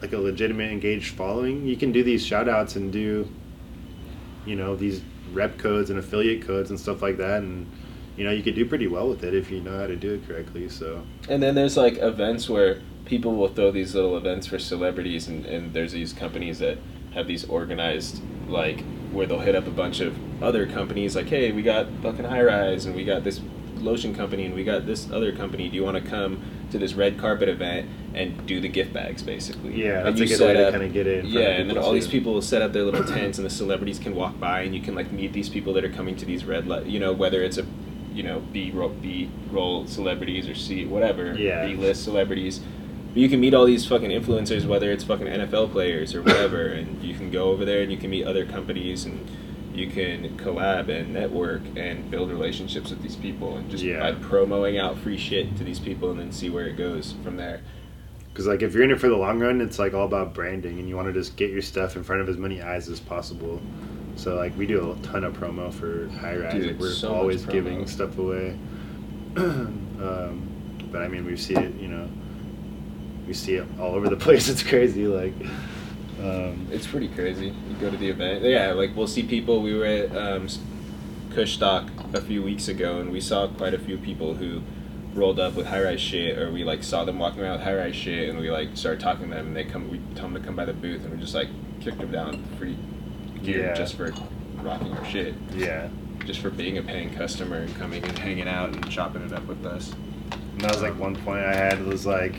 like a legitimate engaged following you can do these shout outs and do you know these rep codes and affiliate codes and stuff like that and you know you could do pretty well with it if you know how to do it correctly so And then there's like events where people will throw these little events for celebrities, and, and there's these companies that have these organized, like, where they'll hit up a bunch of other companies, like, hey, we got fucking High Rise, and we got this lotion company, and we got this other company. Do you want to come to this red carpet event and do the gift bags, basically? Yeah, And that's a you good set way to kinda get in Yeah, of and then all these people will set up their little tents, and the celebrities can walk by, and you can like meet these people that are coming to these red, li- you know, whether it's a you know B roll B roll celebrities or C whatever Yeah. B list celebrities. But you can meet all these fucking influencers, whether it's fucking NFL players or whatever, and you can go over there and you can meet other companies and you can collab and network and build relationships with these people and just Yeah. by promoting out free shit to these people and then see where it goes from there. Because like if you're in it for the long run, it's like all about branding, and you want to just get your stuff in front of as many eyes as possible. So like we do a ton of promo for High Rise. Dude, like, we're so always giving stuff away. um, but I mean, we see it. You know, we see it all over the place. It's crazy. Like, um, It's pretty crazy. You go to the event. Yeah, like we'll see people. We were at um, Kushstock a few weeks ago, and we saw quite a few people who rolled up with high rise shit, or we like saw them walking around with high rise shit, and we like started talking to them, and they come. We tell them to come by the booth, and we just like kicked them down free gear Yeah. just for rocking our shit, yeah. just for being a paying customer and coming and hanging out and chopping it up with us. And that was like one point I had was like,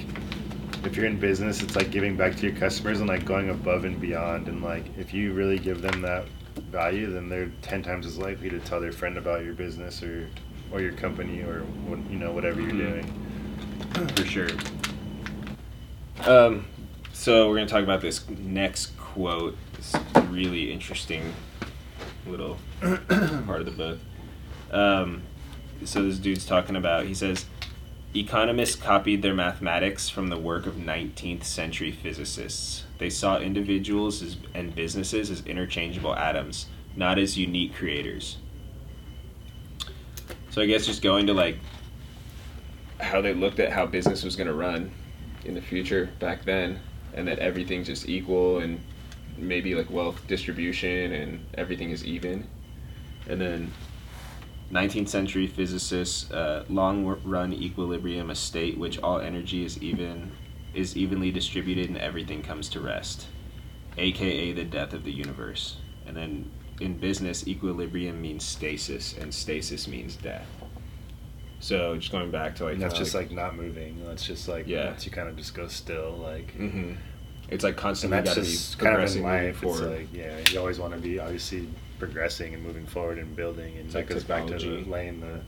if you're in business, it's like giving back to your customers and like going above and beyond. And like, if you really give them that value, then they're ten times as likely to tell their friend about your business or or your company or what you know whatever you're Mhm. doing. for sure. Um, so we're gonna talk about this next quote. This really interesting little part of the book. Um, so this dude's talking about. He says, Economists copied their mathematics from the work of 19th century physicists. They saw individuals as, and businesses as interchangeable atoms, not as unique creators. So I guess just going to like how they looked at how business was going to run in the future back then, and that everything's just equal and maybe like wealth distribution and everything is even. And then 19th century physicists uh, long run equilibrium a state which all energy is even is evenly distributed and everything comes to rest aka the death of the universe and then in business equilibrium means stasis and stasis means death so just going back to like And that's just like, not moving. That's just like Yeah. once you kind of just go still, like. hmm it's like constantly that's got to just be kind of in life. It's like yeah, you always want to be obviously progressing and moving forward and building, and that like goes back to the, laying the,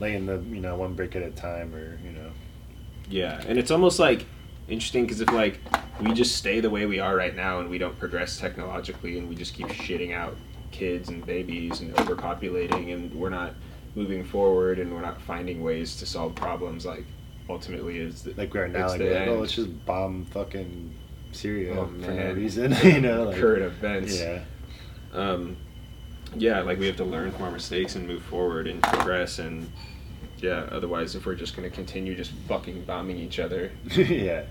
laying the you know one brick at a time, or you know. Yeah, and it's almost like interesting because if like we just stay the way we are right now and we don't progress technologically and we just keep shitting out kids and babies and overpopulating and we're not moving forward and we're not finding ways to solve problems like ultimately is the, Like we are now, it's like, like oh, let's just bomb fucking Syria Oh, for no reason, you know. Like, current events. Yeah, um, yeah, like we have to learn from our mistakes and move forward and progress and yeah. Otherwise, if we're just gonna continue just fucking bombing each other, yeah.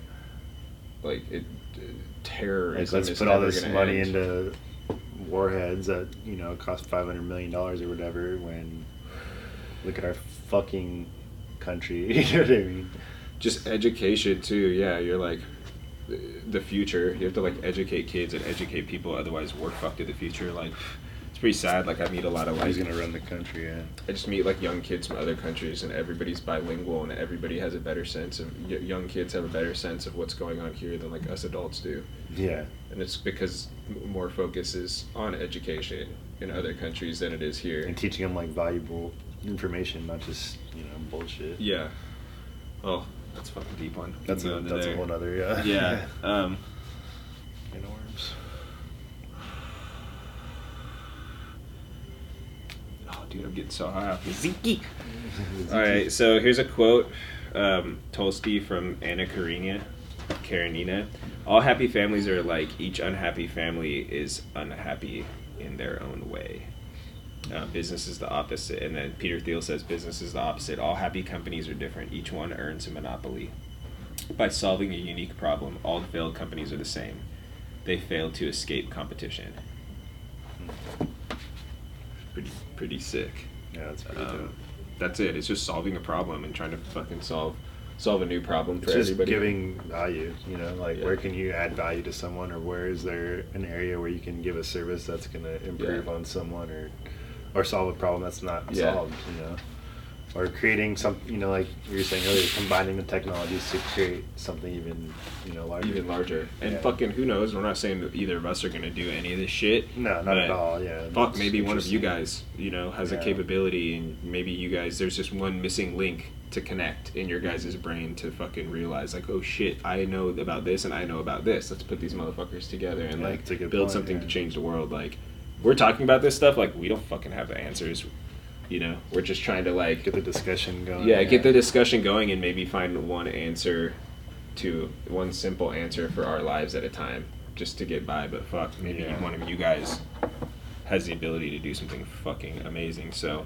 like it, terrorism. Like let's put all this money end. into warheads that you know cost five hundred million dollars or whatever. When look at our fucking country, you know what I mean? just education too. Yeah, you're like the future. You have to like educate kids and educate people. Otherwise, we're fucked in the future. Like pretty sad. Like I meet a lot of like Who's gonna run the country? Yeah. I just meet like young kids from other countries, and everybody's bilingual, and everybody has a better sense of y- young kids have a better sense of what's going on here than like us adults do, Yeah. and it's because m- more focus is on education in other countries than it is here. And teaching them like valuable information, not just you know bullshit. Yeah. Oh, that's a fucking deep one. That's a that's a whole other yeah. Yeah. Um, Enorms. oh, dude, I'm getting so high off this zinky. All right, so here's a quote, um, Tolstoy from Anna Karenina. Karenina. All happy families are alike. Each unhappy family is unhappy in their own way. Uh, business is the opposite. And then Peter Thiel says business is the opposite. All happy companies are different. Each one earns a monopoly. By solving a unique problem, all failed companies are the same. They fail to escape competition. Pretty, pretty sick. Yeah, that's pretty Um, dope. that's it. It's just solving a problem and trying to fucking solve solve a new problem for It's just everybody. giving value, you know, like Yeah. where can you add value to someone, or where is there an area where you can give a service that's going to improve Yeah. on someone, or or solve a problem that's not Yeah. solved, you know, or creating some, you know, like you were saying earlier, combining the technologies to create something even, you know, larger. even larger. And Yeah. fucking who knows? We're not saying that either of us are gonna do any of this shit. No, not at all. Yeah. Fuck, maybe one of you guys, you know, has a capability, and maybe you guys, there's just one missing link to connect in your guys' brain to fucking realize, like, oh shit, I know about this and I know about this. Let's put these motherfuckers together and Yeah, like it's a good build point, something yeah. to change the world. Like, we're talking about this stuff, like we don't fucking have the answers. You know, we're just trying to like Get the discussion going. yeah, get the discussion going and maybe find one answer to one simple answer for our lives at a time just to get by but fuck maybe Yeah. one of you guys has the ability to do something fucking amazing so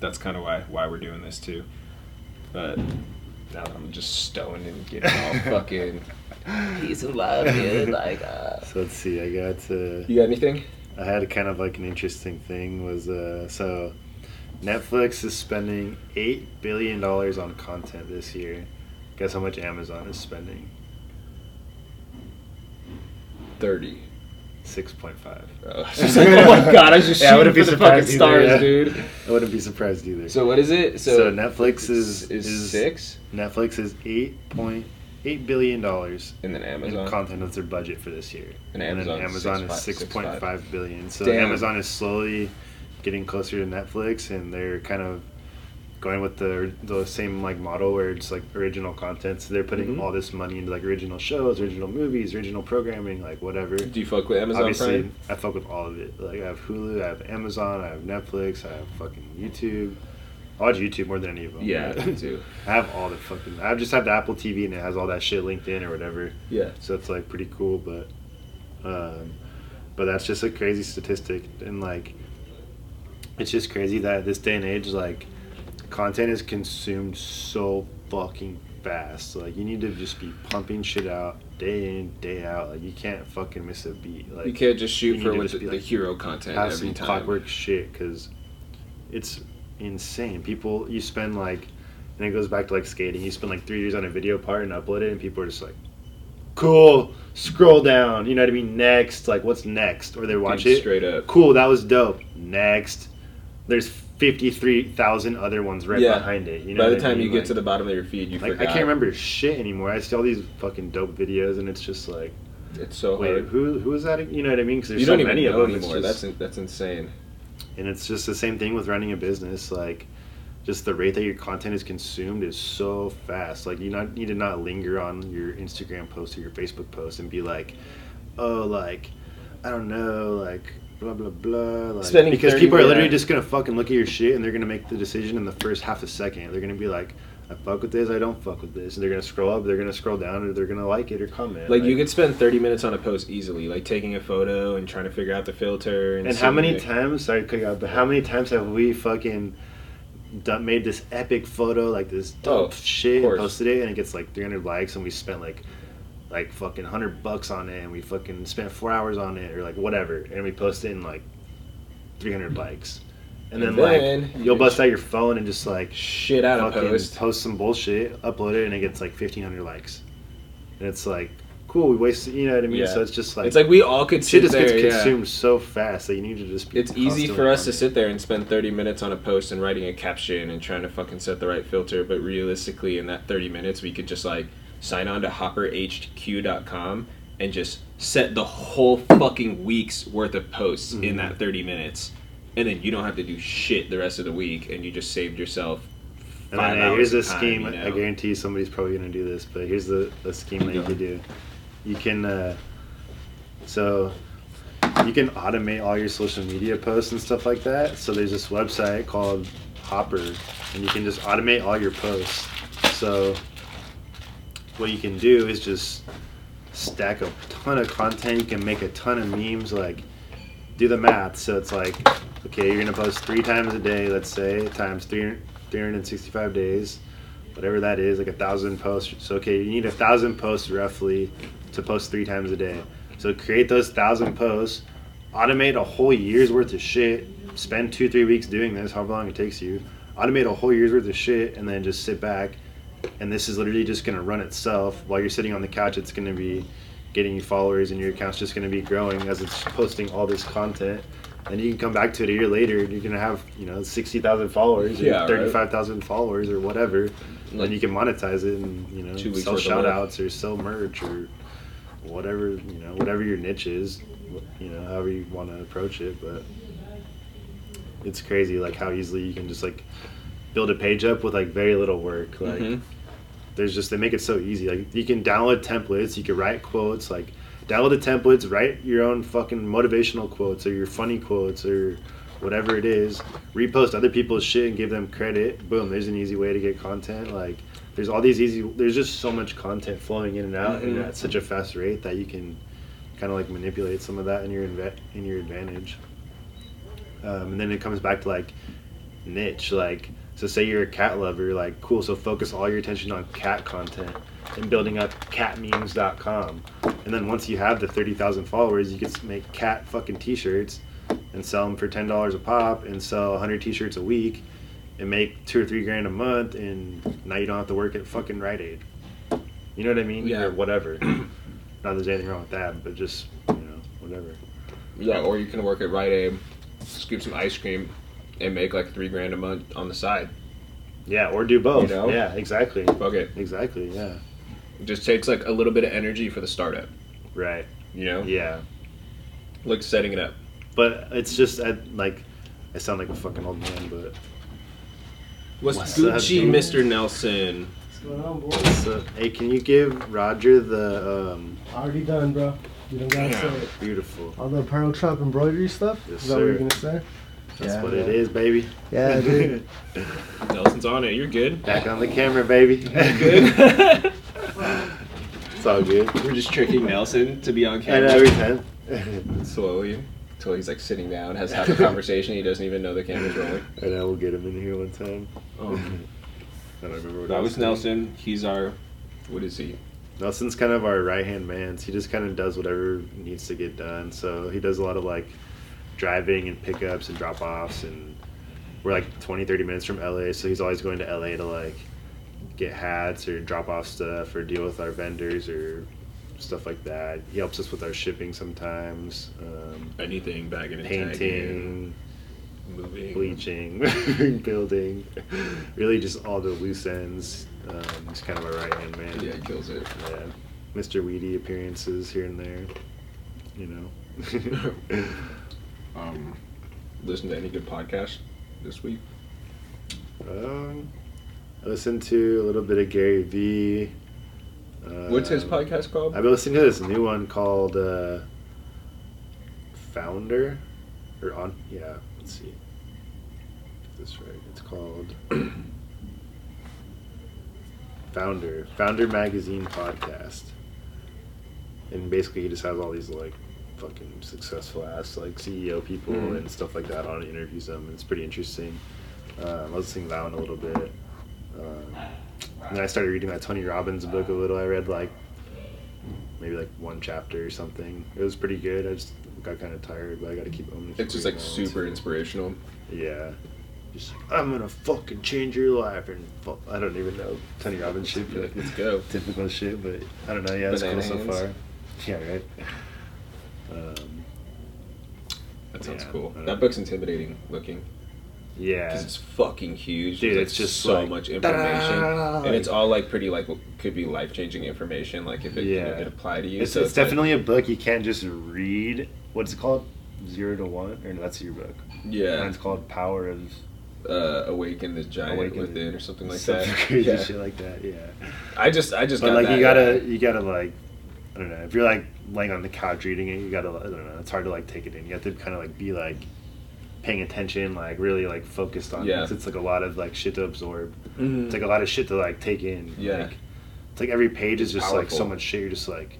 that's kind of why why we're doing this too but now that i'm just stoned and getting all fucking peace and love dude like uh So let's see. I got. Uh, you got anything I had a kind of like an interesting thing was uh, so Netflix is spending eight billion dollars on content this year. Guess how much Amazon is spending? 30 Six point five. oh, I was just like, oh my god i was just Yeah, I shooting for be the fucking either, stars yeah. dude I wouldn't be surprised either. so what is it so, So Netflix is- is, is- six Netflix is eight point eight billion dollars and then amazon in content that's their budget for this year. And then Amazon is Amazon is six point five billion. So Damn. Amazon is slowly getting closer to Netflix, and they're kind of going with the the same like model where it's like original content. So they're putting Mhm. all this money into like original shows, original movies, original programming, like whatever. Do you fuck with Amazon Obviously, Prime? I fuck with all of it. Like I have Hulu, I have Amazon, I have Netflix, I have fucking YouTube. I watch YouTube more than any of them. Yeah, me too. I have all the fucking. I just have the Apple TV and it has all that shit linked in or whatever. Yeah. So it's like pretty cool, but, um, but that's just a crazy statistic, and like, it's just crazy that this day and age, like, content is consumed so fucking fast. Like, you need to just be pumping shit out day in, day out. Like, you can't fucking miss a beat. Like, you can't just shoot for with the, be the hero content have every some time. clockwork shit because it's insane. People, you spend like, and it goes back to like skating. You spend like three years on a video part and upload it, and people are just like, "Cool." Scroll down. You know what I mean? Next, like, what's next? Or they watch Dude, it. straight up. Cool, that was dope. Next, there's fifty-three thousand other ones right Yeah. behind it. You know By the what I time mean? you get Like- to the bottom of your feed, you like, forgot. I can't remember shit anymore. I see all these fucking dope videos, and it's just like, It's so wait, hard. who who is that? You know what I mean? Because there's You so don't even many know of them. Anymore. just- That's that's insane. and it's just the same thing with running a business like just the rate that your content is consumed is so fast like you not need to not linger on your instagram post or your facebook post and be like oh like i don't know like blah blah blah like, Spending because people are literally yeah. just gonna fucking look at your shit and they're gonna make the decision in the first half a second they're gonna be like i fuck with this i don't fuck with this and they're gonna scroll up they're gonna scroll down or they're gonna like it or comment Like, you could spend 30 minutes on a post easily, like taking a photo and trying to figure out the filter. And, And how many the- times? Sorry, to cut you off, but how many times have we fucking done, made this epic photo, like this oh, dope Oh, shit, and posted it, and it gets like 300 likes, and we spent like like fucking hundred bucks on it, and we fucking spent four hours on it, or like whatever, and we post it in like 300 likes, and then, And then like you you'll bust out your phone and just like shit out of post. post some bullshit, upload it, and it gets like 1500 likes, and it's like cool, we wasted, you know what I mean? Yeah. So it's just like it's like we all could shit just there. gets yeah. consumed so fast that you need to just be It's easy for us to it. sit there and spend 30 minutes on a post and writing a caption and trying to fucking set the right filter, but realistically, in that 30 minutes, we could just like sign on to hopperhq.com and just set the whole fucking week's worth of posts in Mhm. that 30 minutes. And then you don't have to do shit the rest of the week, and you just saved yourself. And five then, hey, here's a time, scheme. you I know? guarantee somebody's probably gonna do this, but here's the, the scheme that you could do. You can, uh, so you can automate all your social media posts and stuff like that. So there's this website called Hopper, and you can just automate all your posts. So what you can do is just stack a ton of content. You can make a ton of memes. Like do the math. So it's like, okay, you're gonna post three times a day. Let's say times three. 365 days, whatever that is, like a thousand posts. So okay, you need a thousand posts roughly to post three times a day. So create those thousand posts, automate a whole year's worth of shit. Spend two three weeks doing this, however long it takes you. Automate a whole year's worth of shit, and then just sit back. And this is literally just gonna run itself while you're sitting on the couch. It's gonna be getting you followers, and your account's just gonna be growing as it's posting all this content. And you can come back to it a year later, and you're gonna have you know sixty thousand followers, or Yeah, right. thirty-five thousand followers, or whatever. Like- and you can monetize it, and you know Two weeks sell shout outs or sell merch or whatever you know whatever your niche is, you know however you want to approach it. But it's crazy like how easily you can just like build a page up with like very little work. Like Mhm. there's just they make it so easy. Like you can download templates, you can write quotes, like download the templates, write your own fucking motivational quotes or your funny quotes or whatever it is. Repost other people's shit and give them credit. Boom, there's an easy way to get content. Like there's all these easy there's just so much content flowing in and out and Mhm. at such a fast rate that you can kind of like manipulate some of that in your inve- in your advantage. Um, and then it comes back to like niche like so say you're a cat lover you're like cool so focus all your attention on cat content and building up catmemes.com and then once you have the 30,000 followers you can make cat fucking t-shirts and sell them for $10 a pop and sell 100 t-shirts a week and make two or three grand a month and now you don't have to work at fucking Rite Aid. You know what I mean? Yeah. or whatever. Not that there's anything wrong with that but just you know whatever. Yeah, or you can work at Rite Aid, scoop some ice cream, and make like three grand a month on the side. yeah or do both You know? yeah exactly Fuck it. exactly yeah It just takes like a little bit of energy for the startup. right You know, yeah like setting it up. But it's just I, like I sound like a fucking old man, but What's, What's Gucci, dude? Mr. Nelson? What's going on, boys? so, hey, can you give Roger the um? Already done, bro. You don't gotta say it. Beautiful. All the Pearl Trump embroidery stuff? Yes, Is that what you're gonna say? That's Yeah. what it is, baby. Yeah, dude. Nelson's on it. You're good. Back on the camera, baby. Good. it's all good. We're just tricking Nelson to be on And camera every time. slowly until he's like sitting down, has half a conversation. He doesn't even know the camera's rolling. and I will get him in here one time. Um, I don't remember what that I was saying. Nelson. He's our. What is he? Nelson's kind of our right hand man. So he just kind of does whatever needs to get done. So he does a lot of like driving and pickups and drop offs. And we're like 20, 30 minutes from LA. So he's always going to LA to like get hats or drop off stuff or deal with our vendors or stuff like that. He helps us with our shipping sometimes, um, Anything bagging and painting, moving, bleaching, building. Really just all the loose ends. Um, he's kind of our right hand man. Yeah, he kills it. Yeah, Mr. Weedy appearances here and there. You know. Um, listen to any good podcast this week? um, I listened to a little bit of Gary Vee. What's his podcast called? I've been listening to this new one called uh, Founder, or on yeah. Let's see. Is this right? It's called Founder Founder Magazine podcast, and basically he just has all these like fucking successful ass like CEO people Mhm. and stuff like that on. it, Interviews them. And it's pretty interesting. Um, I was listening to that one a little bit. Um, and then I started reading that Tony Robbins book a little. I read like maybe like one chapter or something. It was pretty good. I just got kind of tired, but I got to keep on. It's just like super inspirational. Yeah. Just like, I'm gonna fucking change your life and fu- I don't even know Tony Robbins shit, but Let's go. typical shit. But I don't know. Yeah, it's cool Banana so far. Yeah, right. Um, That sounds Yeah, cool. That book's intimidating looking yeah. because it's fucking huge. Dude, There's, it's just so like, much information, da-da-da-da-da, and it's all like pretty like could be life changing information. Like if it Yeah. could it apply to you. It's, so it's like- definitely a book you can't just read. What's it called? Zero to one, or no, that's your book. yeah. and it's called Power of Uh, awaken the giant Awaken within or something like something that. crazy yeah. shit like that. Yeah. I just I just but got like that, you gotta yeah. you gotta like I don't know. If you're like laying on the couch reading it you gotta I don't know it's hard to like take it in. You have to kind of like be like paying attention like really like focused on Yeah. it it's like a lot of like shit to absorb. Mhm. it's like a lot of shit to like take in. Yeah. like, it's like every page is just like so much shit. You're just like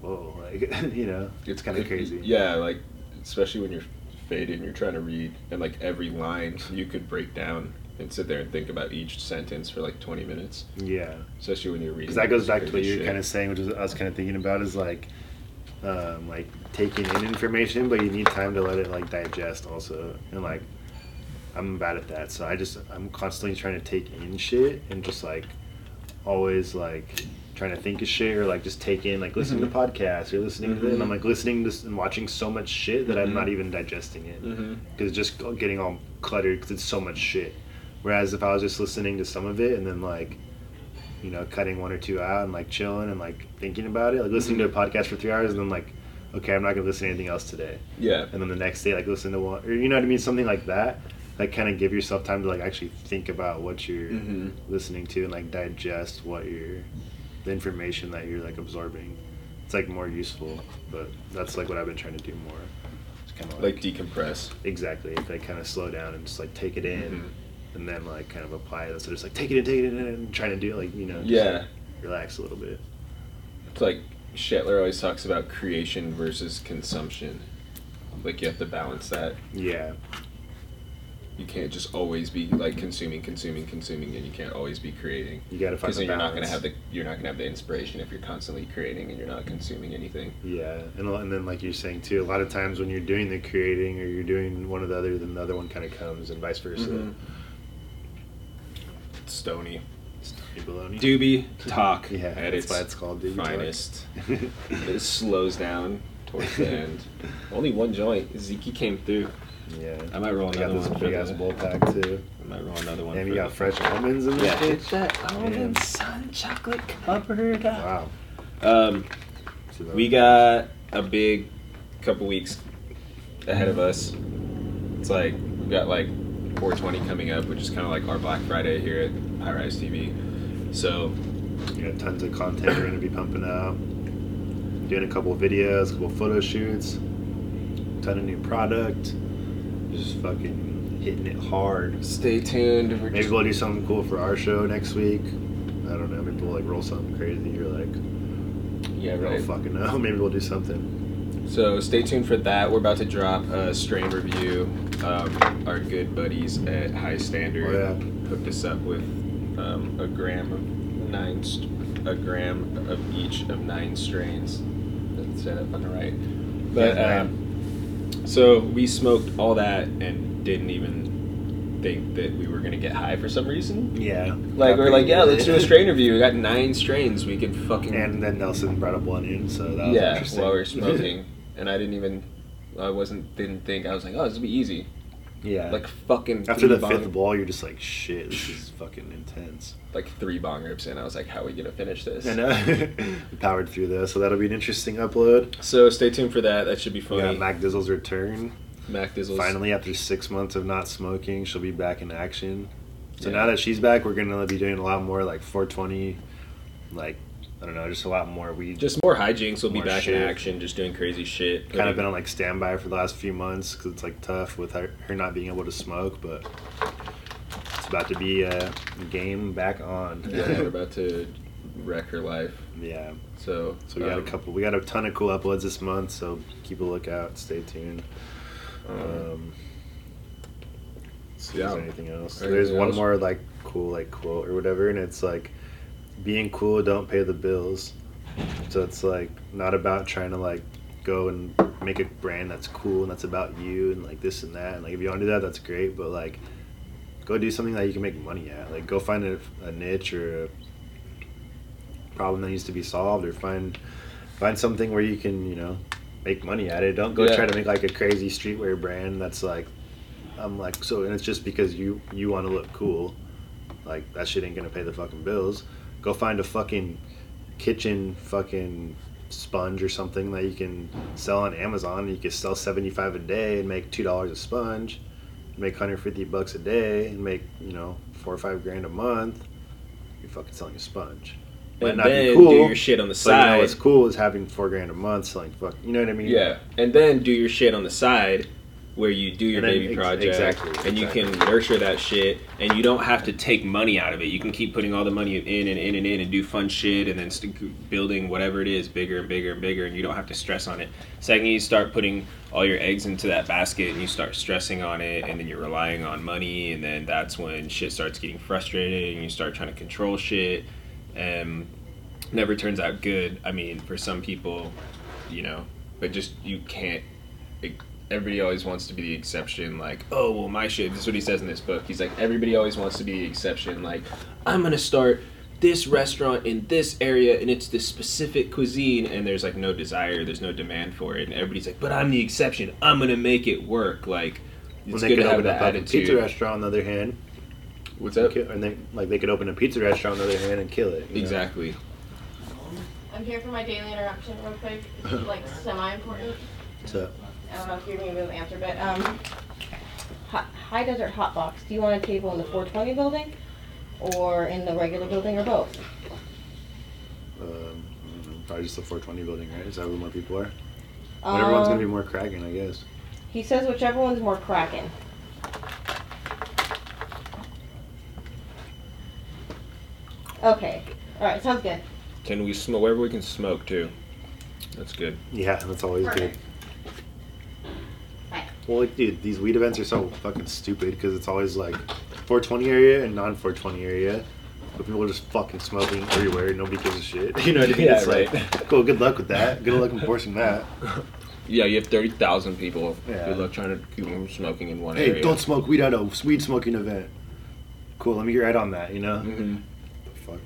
whoa like you know? It's kind of crazy. Yeah, like especially when you're faded and you're trying to read, and like every line you could break down and sit there and think about each sentence for like 20 minutes. yeah Especially when you're reading. because that goes back to what you're shit. kind of saying, which is I was kind of thinking about is like, um, like taking in information, but you need time to let it like digest also, and like, I'm bad at that, so I just I'm constantly trying to take in shit and just like, always like trying to think of shit or like just take in like listening Mhm. to podcasts or listening to it, and. I'm like listening to and watching so much shit that I'm Mhm. not even digesting it because it's just getting all cluttered because it's so much shit. Whereas if I was just listening to some of it and then like, you know, cutting one or two out and like chilling and like thinking about it, like listening to a podcast for three hours and then like, okay, I'm not gonna listen to anything else today, Yeah. and then the next day like listen to one or you know what I mean, something like that. Like kind of give yourself time to like actually think about what you're Mhm. listening to and like digest what you're, the information that you're like absorbing. It's like more useful, but that's like what I've been trying to do more. It's kind of Like decompress. exactly like kind of slow down and just like take it in Mhm. And then like kind of apply it so just like take it in take it in and trying to do it like you know just, Yeah. like, relax a little bit It's like Shetler always talks about creation versus consumption. Like you have to balance that. yeah You can't just always be like consuming, consuming, consuming, and you can't always be creating. you gotta find Because the you're not gonna balance. have the you're not gonna have the inspiration if you're constantly creating and you're not consuming anything. yeah and, a lot- and then like you're saying too a lot of times when you're doing the creating or you're doing one or the other then the other one kind of comes and vice versa Mhm. Stony. Stony baloney. Doobie talk yeah at that's its why it's called Doobie Talk. finest. it slows down towards the end. Only one joint. Zeke came through. yeah I might roll I got another this one for big ass the- bowl pack too I might roll another one. and you got the- fresh almonds in this Yeah. bitch that almond sun chocolate covered. wow Um, So we got a big couple weeks ahead of us. It's like we've got like 420 coming up, which is kind of like our Black Friday here at High Rise TV. So You got tons of content we're gonna be pumping out. Doing a couple of videos, a couple of photo shoots, ton of new product. just fucking hitting it hard. Stay tuned. We're Maybe just- we'll do something cool for our show next week. I don't know. Maybe we'll like roll something crazy. You're like, yeah, I right. don't fucking know. Maybe we'll do something. So stay tuned for that. We're about to drop a strain review. Um, our good buddies at High Standard Oh, yeah. hooked us up with um, a gram of nine, st- a gram of each of nine strains. That's set up on the right. But um, so we smoked all that and didn't even think that we were gonna get high for some reason. Yeah. Like we're like, yeah, let's do a strain review. We got nine strains. We can fucking And then Nelson brought up one in, so that was yeah, interesting. while we were smoking, and I didn't even, I wasn't, didn't think. I was like, oh, this will be easy. yeah. Like fucking after the three fifth bong, ball, you're just like, shit, this is fucking intense. like three bong rips in. I was like, how are we gonna finish this? And uh, we powered through this, so that'll be an interesting upload. So stay tuned for that. That should be We funny. got Mac Dizzle's return. Mac Dizzles. Finally, after six months of not smoking, she'll be back in action. So Yeah. now that she's back, we're gonna be doing a lot more like 420, like I don't know, just a lot more weed. Just more hijinks. We'll be back shit. in action, just doing crazy shit. kind of been on like standby for the last few months because it's like tough with her, her not being able to smoke, but it's about to be a game back on. yeah, we're about to wreck her life. yeah. So, So we got a um, couple. We got a ton of cool uploads this month. So keep a lookout. Stay tuned. Um, Um, if yeah. anything else? Anything There's one more like cool like quote or whatever, and it's like, being cool don't pay the bills. So it's like not about trying to like go and make a brand that's cool and that's about you and like this and that. And like if you want to do that, that's great. But like, go do something that you can make money at. Like go find a, a niche or a problem that needs to be solved, or find find something where you can you know make money at it. Don't go Yeah. try to make like a crazy streetwear brand that's like I'm like so, and it's just because you you want to look cool. Like that shit ain't gonna pay the fucking bills. Go find a fucking kitchen fucking sponge or something that you can sell on Amazon. And you can sell seventy five a day and make two dollars a sponge. Make hundred fifty bucks a day and make you know four or five grand a month. You're fucking selling a sponge. Might and not be cool, do your shit on the But you know side. what's cool is having four grand a month selling fuck. You know what I mean? Yeah, and then do your shit on the side where you do your baby ex- project exactly, and you can nurture that shit and you don't have to take money out of it. You can keep putting all the money in and in and in and do fun shit and then st- building whatever it is bigger and bigger and bigger and you don't have to stress on it. Second, you start putting all your eggs into that basket and you start stressing on it and then you're relying on money and then that's when shit starts getting frustrated and you start trying to control shit and never turns out good. I mean, for some people, you know, but just you can't. It, everybody always wants to be the exception. Like, oh well, my shit. This is what he says in this book. He's like, everybody always wants to be the exception. Like, I'm gonna start this restaurant in this area and it's this specific cuisine and there's like no desire there's no demand for it and everybody's like but i'm the exception i'm gonna make it work like When it's they good could to have open a that fucking attitude pizza restaurant, on the other hand, what's up ki- and they like they could open a pizza restaurant on the other hand and kill it. you know? exactly I'm here for my daily interruption real quick, like semi-important. So I don't know if you're gonna be able to answer, but, um, Hi- High Desert Hot Box, do you want a table in the four twenty building? Or in the regular building, or both? um, I don't know, probably just the 420 building, right? Is that where more people are? But everyone's gonna be Um, more cracking, I guess. He says whichever one's more cracking. Okay, alright, sounds good. can we smoke wherever we can smoke too that's good Yeah, that's always Perfect. good. Bye. Well, like, dude, these weed events are so fucking stupid because it's always like 420 area and non 420 area. But people are just fucking smoking everywhere. Nobody gives a shit. You know what I mean? Yeah, it's like, cool. Good luck with that. Good luck enforcing that. Yeah, you have thirty thousand people. Yeah. Good luck trying to keep them from smoking in one Hey, area. don't smoke weed at a weed smoking event. Cool. Let me get right on that. You know. Mm-hmm. The fuck.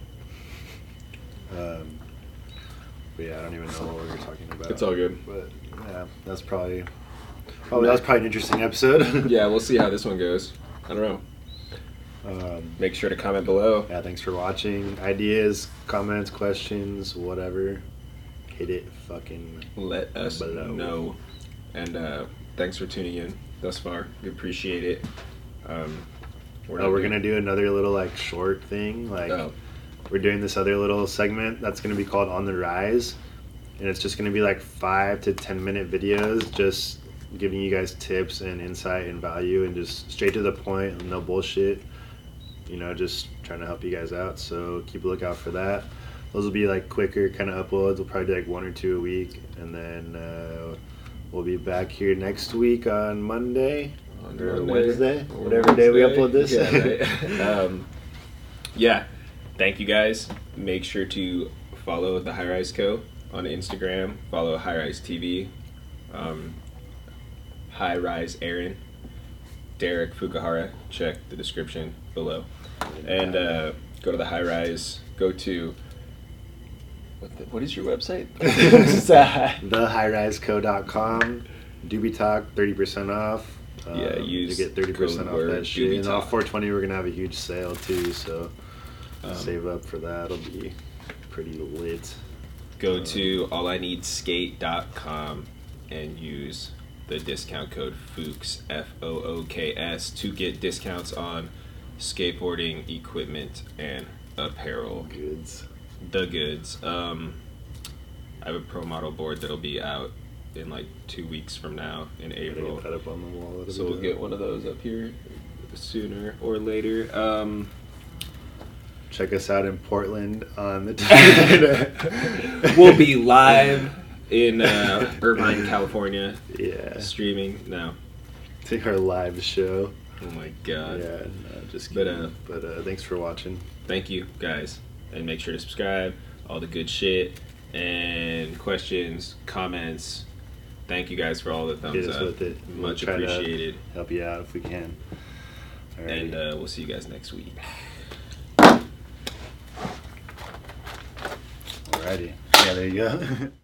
Um. But yeah, I don't even know what we were talking about. It's all good. But yeah, that's probably. Probably that was probably an interesting episode. Yeah, we'll see how this one goes. I don't know. Um, Make sure to comment below. yeah, thanks for watching. Ideas, comments, questions, whatever. Hit it fucking. Let us Below. know. And uh, thanks for tuning in thus far. We appreciate it. Um, Oh, we're gonna do another little like short thing. Like Oh, we're doing this other little segment that's gonna be called On the Rise, and it's just gonna be like five to ten minute videos, just giving you guys tips and insight and value and just straight to the point, no bullshit. You know, just trying to help you guys out. So keep a lookout for that. Those will be like quicker kind of uploads. We'll probably do like one or two a week, and then uh, we'll be back here next week on Monday On or Monday Wednesday, or whatever day we upload this. Yeah, right. um, yeah. Thank you guys. Make sure to follow the High Rise Co. on Instagram. Follow High Rise TV. Um, High Rise Aaron. Derek Fukuhara. Check the description below. And uh, go to the High Rise. Go to. What, the, what is your website? thehighriseco.com. Doobie Talk, 30% off. Um, Yeah, use to get 30% code off word that shit. Doobie And on Talk. 420, we're going to have a huge sale too, so Um, save up for that. It'll be pretty lit. go to allineedskate.com and use the discount code FOOKS F O O K S to get discounts on skateboarding equipment and apparel. Goods. The goods. Um, I have a pro model board that'll be out in like two weeks from now in April. that up on the wall. So we'll get one of those up here sooner or later. Um, Check us out in Portland on the. we'll be live in uh, Irvine, California, Yeah. streaming. No, Take our live show. oh my god. yeah, no, just But, uh, But, uh, thanks for watching. Thank you guys, and make sure to subscribe. All the good shit and questions, comments. Thank you guys for all the thumbs up. with it. We'll Much to appreciated. Help you out if we can. Alrighty. And uh, we'll see you guys next week. Alrighty. Yeah, there you go.